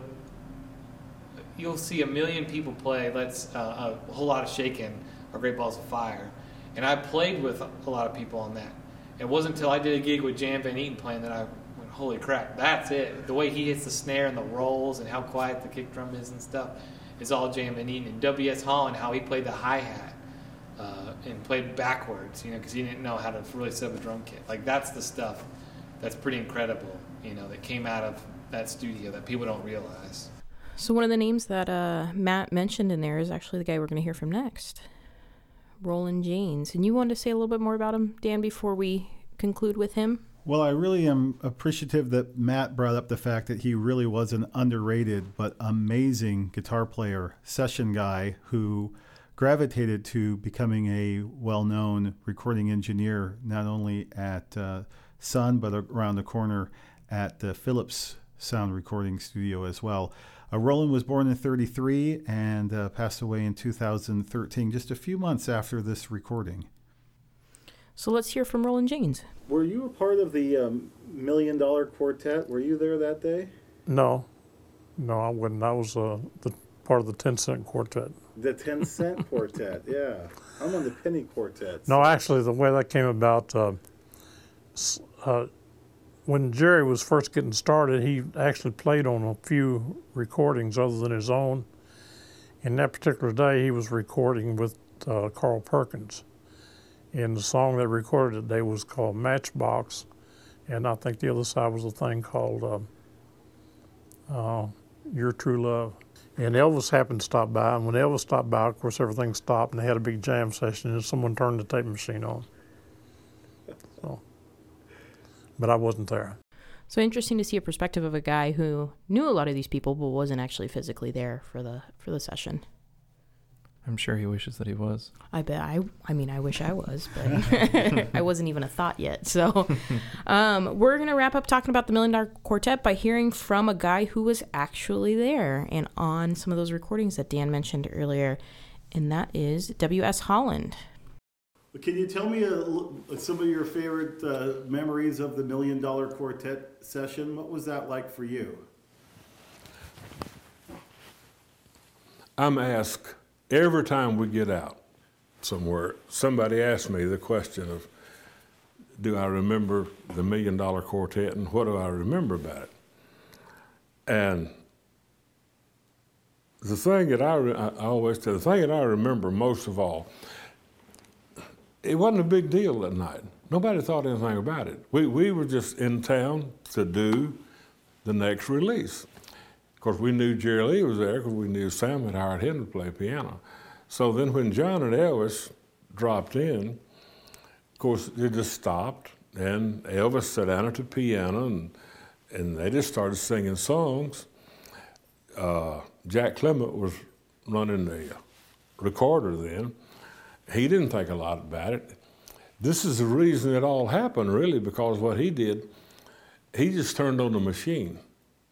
you'll see a million people play. Let's uh, a whole lot of shaking or Great Balls of Fire, And I played with a lot of people on that. It wasn't until I did a gig with J.M. Van Eaton playing that I went, holy crap, that's it. The way he hits the snare and the rolls and how quiet the kick drum is and stuff is all J.M. Van Eaton. And W.S. Holland, how he played the hi hat uh, and played backwards, you know, because he didn't know how to really set up a drum kit. Like that's the stuff that's pretty incredible, you know, that came out of that studio that people don't realize. So one of the names that uh, Matt mentioned in there is actually the guy we're going to hear from next, Roland Janes. And you wanted to say a little bit more about him, Dan, before we conclude with him? Well, I really am appreciative that Matt brought up the fact that he really was an underrated but amazing guitar player, session guy who gravitated to becoming a well known recording engineer, not only at uh, Sun, but around the corner at the Phillips Sound Recording Studio as well. Uh, Roland was born in 33 and uh, passed away in 2013, just a few months after this recording. So let's hear from Roland Janes. Were you a part of the um, Million Dollar Quartet? Were you there that day? No, no, I wasn't. I was uh, the part of the Ten Cent Quartet. The 10 Cent Quartet, yeah. I'm on the Penny Quartet. No, actually, the way that came about, uh, uh, when Jerry was first getting started, he actually played on a few recordings other than his own. And that particular day, he was recording with uh, Carl Perkins. And the song they recorded that day was called Matchbox. And I think the other side was a thing called uh, uh, Your True Love. And Elvis happened to stop by. And when Elvis stopped by, of course, everything stopped and they had a big jam session and someone turned the tape machine on. So but I wasn't there. So interesting to see a perspective of a guy who knew a lot of these people but wasn't actually physically there for the for the session. I'm sure he wishes that he was. I bet I I mean I wish I was, but I wasn't even a thought yet. So um, we're gonna wrap up talking about the Million Dollar Quartet by hearing from a guy who was actually there and on some of those recordings that Dan mentioned earlier, and that is W.S. Holland. Can you tell me a, some of your favorite uh, memories of the Million Dollar Quartet session? What was that like for you? I'm asked every time we get out somewhere, somebody asks me the question of, do I remember the Million Dollar Quartet and what do I remember about it? And the thing that I, I always tell, the thing that I remember most of all it wasn't a big deal that night. Nobody thought anything about it. We, we were just in town to do the next release. Of course, we knew Jerry Lee was there because we knew Sam had hired him to play piano. So then when John and Elvis dropped in, of course, they just stopped, and Elvis sat down at the piano, and, and they just started singing songs. Uh, Jack Clement was running the recorder then, he didn't think a lot about it. This is the reason it all happened, really, because what he did, he just turned on the machine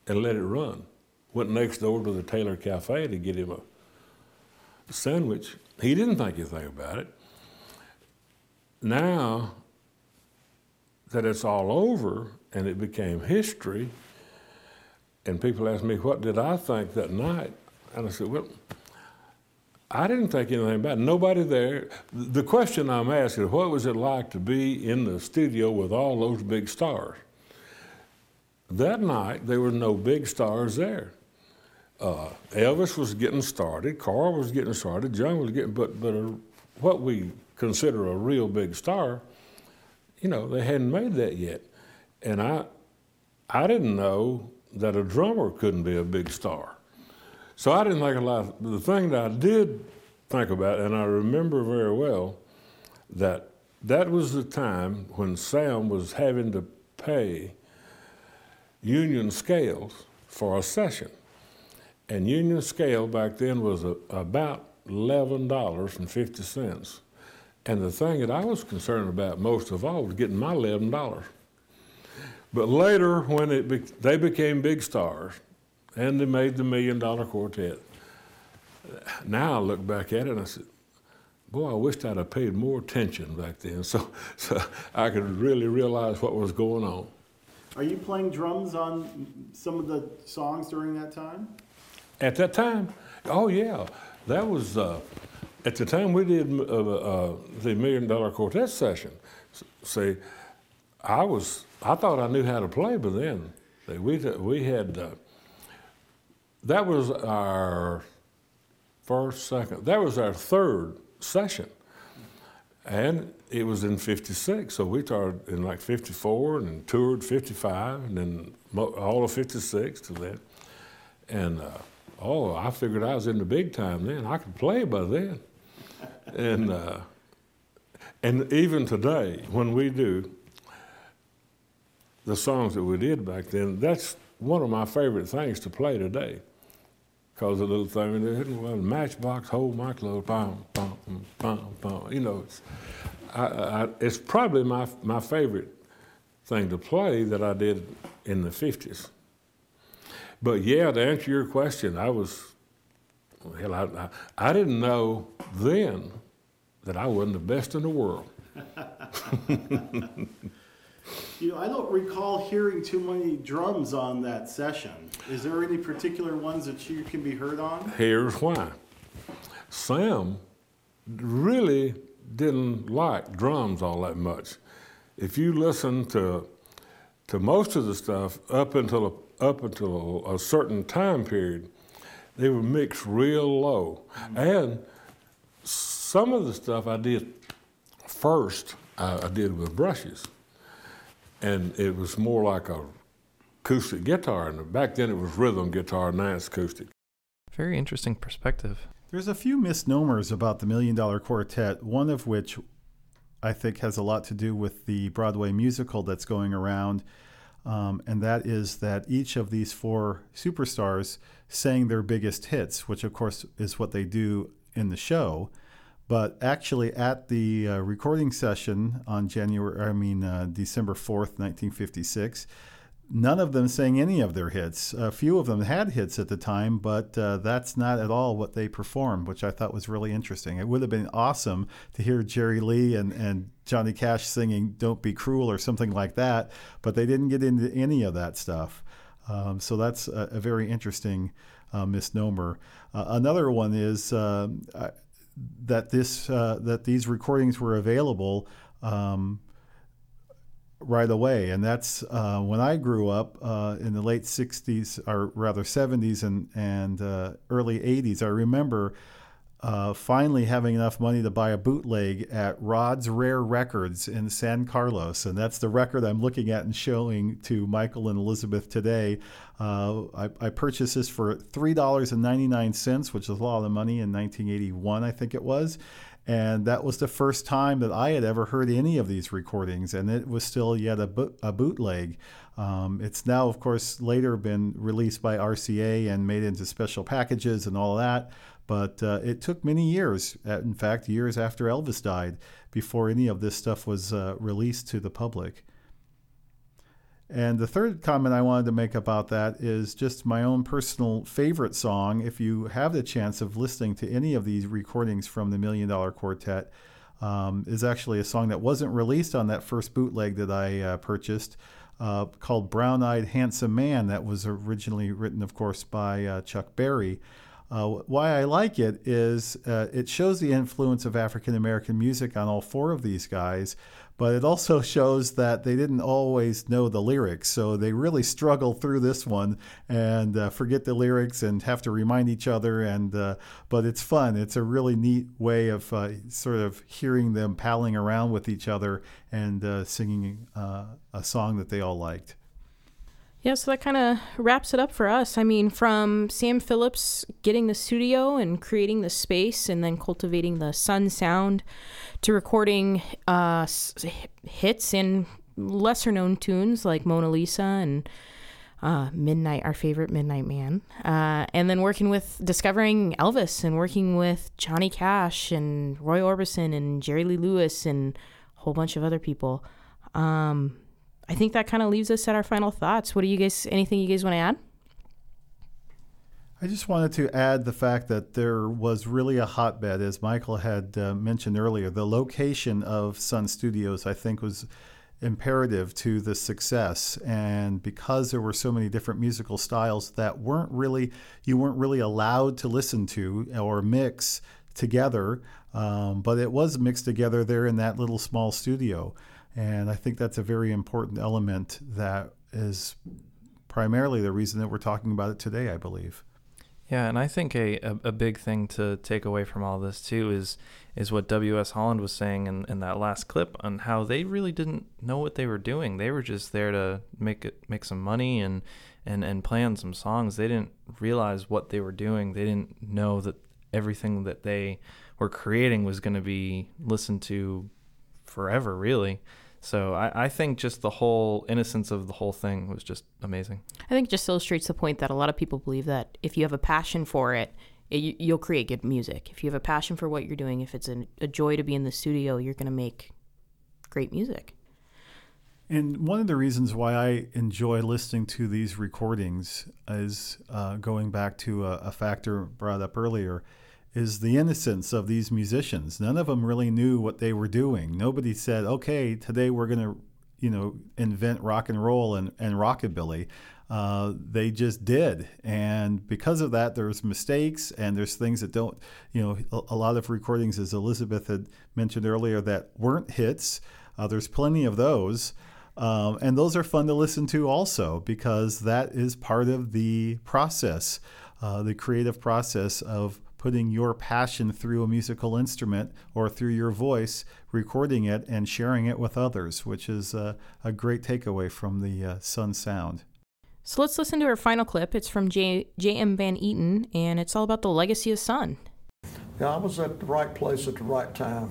and let it run. Went next door to the Taylor Cafe to get him a sandwich. He didn't think anything about it. Now that it's all over and it became history, and people ask me, what did I think that night? And I said, well, I didn't think anything about it. Nobody there. The question I'm asking, what was it like to be in the studio with all those big stars? That night, there were no big stars there. Uh, Elvis was getting started, Carl was getting started, John was getting, but, but a, what we consider a real big star, you know, they hadn't made that yet. And I, I didn't know that a drummer couldn't be a big star. So I didn't think a lot. The thing that I did think about, and I remember very well, that that was the time when Sam was having to pay union scales for a session. And union scale back then was a, about $11.50. And the thing that I was concerned about most of all was getting my $11. But later, when it be, they became big stars, and they made the Million Dollar Quartet. Now I look back at it and I said, boy, I wished I'd have paid more attention back then so, so I could really realize what was going on. Are you playing drums on some of the songs during that time? At that time, oh yeah, that was uh, at the time we did uh, uh, the Million Dollar Quartet session, see, I was I thought I knew how to play, but then we we had uh, that was our first, second, that was our third session, and it was in '56. So we started in like '54 and toured '55, and then all of '56 to that, and. Uh, oh, I figured I was in the big time then. I could play by then and uh, and even today, when we do the songs that we did back then, that's one of my favorite things to play today. Because the little thing in there, well, matchbox, hold my clothes, pom, pom, pom, pom. You know, it's, I, I, it's probably my, my favorite thing to play that I did in the 50s. But yeah, to answer your question, I was, hell, I, I, I didn't know then that I wasn't the best in the world. you know, I don't recall hearing too many drums on that session. Is there any particular ones that you can be heard on? Here's why. Sam really didn't like drums all that much. If you listen to to most of the stuff up until a, up until a certain time period, they were mixed real low, mm-hmm. and some of the stuff I did first, I, I did with brushes, and it was more like a acoustic guitar. And back then it was rhythm guitar, now it's acoustic. Very interesting perspective. There's a few misnomers about the Million Dollar Quartet, one of which I think has a lot to do with the Broadway musical that's going around. Um, and that is that each of these four superstars sang their biggest hits, which of course is what they do in the show. But actually, at the uh, recording session on January, I mean uh, December fourth, nineteen fifty-six, none of them sang any of their hits. A few of them had hits at the time, but uh, that's not at all what they performed, which I thought was really interesting. It would have been awesome to hear Jerry Lee and, and Johnny Cash singing "Don't Be Cruel" or something like that, but they didn't get into any of that stuff. Um, so that's a, a very interesting uh, misnomer. Uh, another one is uh, that this uh, that these recordings were available um, right away, and that's uh, when I grew up uh, in the late '60s, or rather '70s and and uh, early '80s. I remember uh, finally having enough money to buy a bootleg at Rod's Rare Records in San Carlos. And that's the record I'm looking at and showing to Michael and Elizabeth today. Uh, I, I, purchased this for $3.99, which is a lot of money in 1981, I think it was. And that was the first time that I had ever heard any of these recordings, and it was still yet a, bo- a bootleg. Um, it's now, of course, later been released by RCA and made into special packages and all that. But uh, it took many years, uh, in fact, years after Elvis died, before any of this stuff was uh, released to the public. And the third comment I wanted to make about that is just my own personal favorite song. If you have the chance of listening to any of these recordings from the Million Dollar Quartet, um, is actually a song that wasn't released on that first bootleg that I uh, purchased. Uh, called Brown Eyed Handsome Man, that was originally written, of course, by uh, Chuck Berry. Uh, why I like it is uh, it shows the influence of African American music on all four of these guys, but it also shows that they didn't always know the lyrics. So they really struggle through this one and uh, forget the lyrics and have to remind each other. And uh, but it's fun. It's a really neat way of uh, sort of hearing them palling around with each other and uh, singing a song that they all liked. Yeah, so that kind of wraps it up for us. I mean, from Sam Phillips getting the studio and creating the space and then cultivating the sun sound to recording uh, hits and lesser known tunes like Mona Lisa and uh, Midnight, our favorite Midnight Man. Uh, and then working with, discovering Elvis and working with Johnny Cash and Roy Orbison and Jerry Lee Lewis and a whole bunch of other people. Um, I think that kind of leaves us at our final thoughts. What do you guys, anything you guys want to add? I just wanted to add the fact that there was really a hotbed, as Michael had uh, mentioned earlier. The location of Sun Studios, I think, was imperative to the success. And because there were so many different musical styles that weren't really, you weren't really allowed to listen to or mix together, um, but it was mixed together there in that little small studio. And I think that's a very important element that is primarily the reason that we're talking about it today, I believe. Yeah, and I think a, a, a, big thing to take away from all this too is is what W.S. Holland was saying in, in that last clip on how they really didn't know what they were doing. They were just there to make it make some money and and and play on some songs. They didn't realize what they were doing. They didn't know that everything that they were creating was going to be listened to forever, really. So I, I think just the whole innocence of the whole thing was just amazing. I think it just illustrates the point that a lot of people believe that if you have a passion for it, it you'll create good music. If you have a passion for what you're doing, if it's a, a joy to be in the studio, you're going to make great music. And one of the reasons why I enjoy listening to these recordings is uh, going back to a, a factor brought up earlier is the innocence of these musicians. None of them really knew what they were doing. Nobody said, "Okay, today we're going to, you know, invent rock and roll and, and rockabilly." Uh, they just did, and because of that, there's mistakes and there's things that don't, you know, a, a lot of recordings, as Elizabeth had mentioned earlier, that weren't hits. Uh, there's plenty of those. Um, and those are fun to listen to also because that is part of the process, uh, the creative process of putting your passion through a musical instrument or through your voice, recording it and sharing it with others, which is a, a great takeaway from the uh, Sun Sound. So let's listen to our final clip. It's from J. J.M. Van Eaton, and it's all about the legacy of Sun. Yeah, I was at the right place at the right time.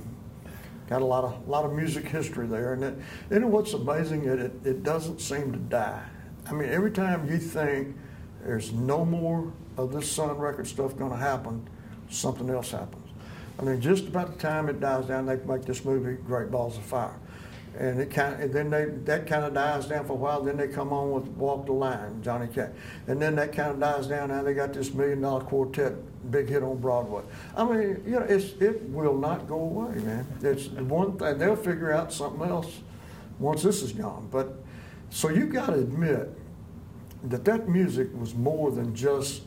Got a lot of lot of music history there, and it, and what's amazing is it it doesn't seem to die. I mean, every time you think there's no more of this Sun record stuff going to happen, something else happens. I mean, just about the time it dies down, they make this movie, Great Balls of Fire. And it kind of, and then they, that kind of dies down for a while. Then they come on with Walk the Line, Johnny Cash. And then that kind of dies down. Now they got this Million Dollar Quartet big hit on Broadway. I mean, you know, it's, it will not go away, man. It's one thing, they'll figure out something else once this is gone. But, so you got to admit that that music was more than just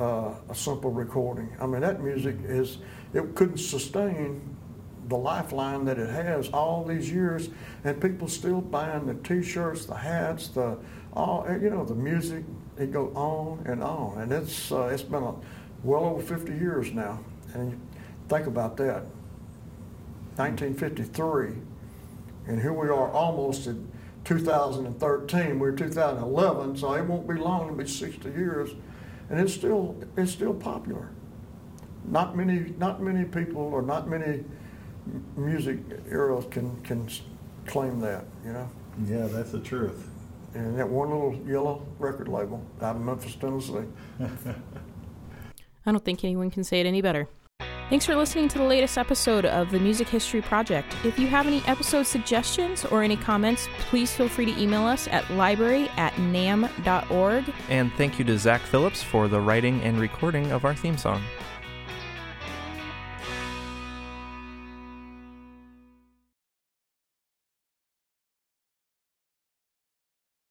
uh, a simple recording. I mean, that music is, it couldn't sustain the lifeline that it has all these years, and people still buying the T-shirts, the hats, the all you know, the music. It goes on and on, and it's uh, it's been a, well over 50 years now. And think about that, 1953, and here we are almost in 2013. We're 2011, so it won't be long to be 60 years and it's still it's still popular. Not many not many people or not many music eras can can claim that. You know. Yeah, that's the truth. And that one little yellow record label out of Memphis, Tennessee. I don't think anyone can say it any better. Thanks for listening to the latest episode of the Music History Project. If you have any episode suggestions or any comments, please feel free to email us at library at namm.org. And thank you to Zach Phillips for the writing and recording of our theme song.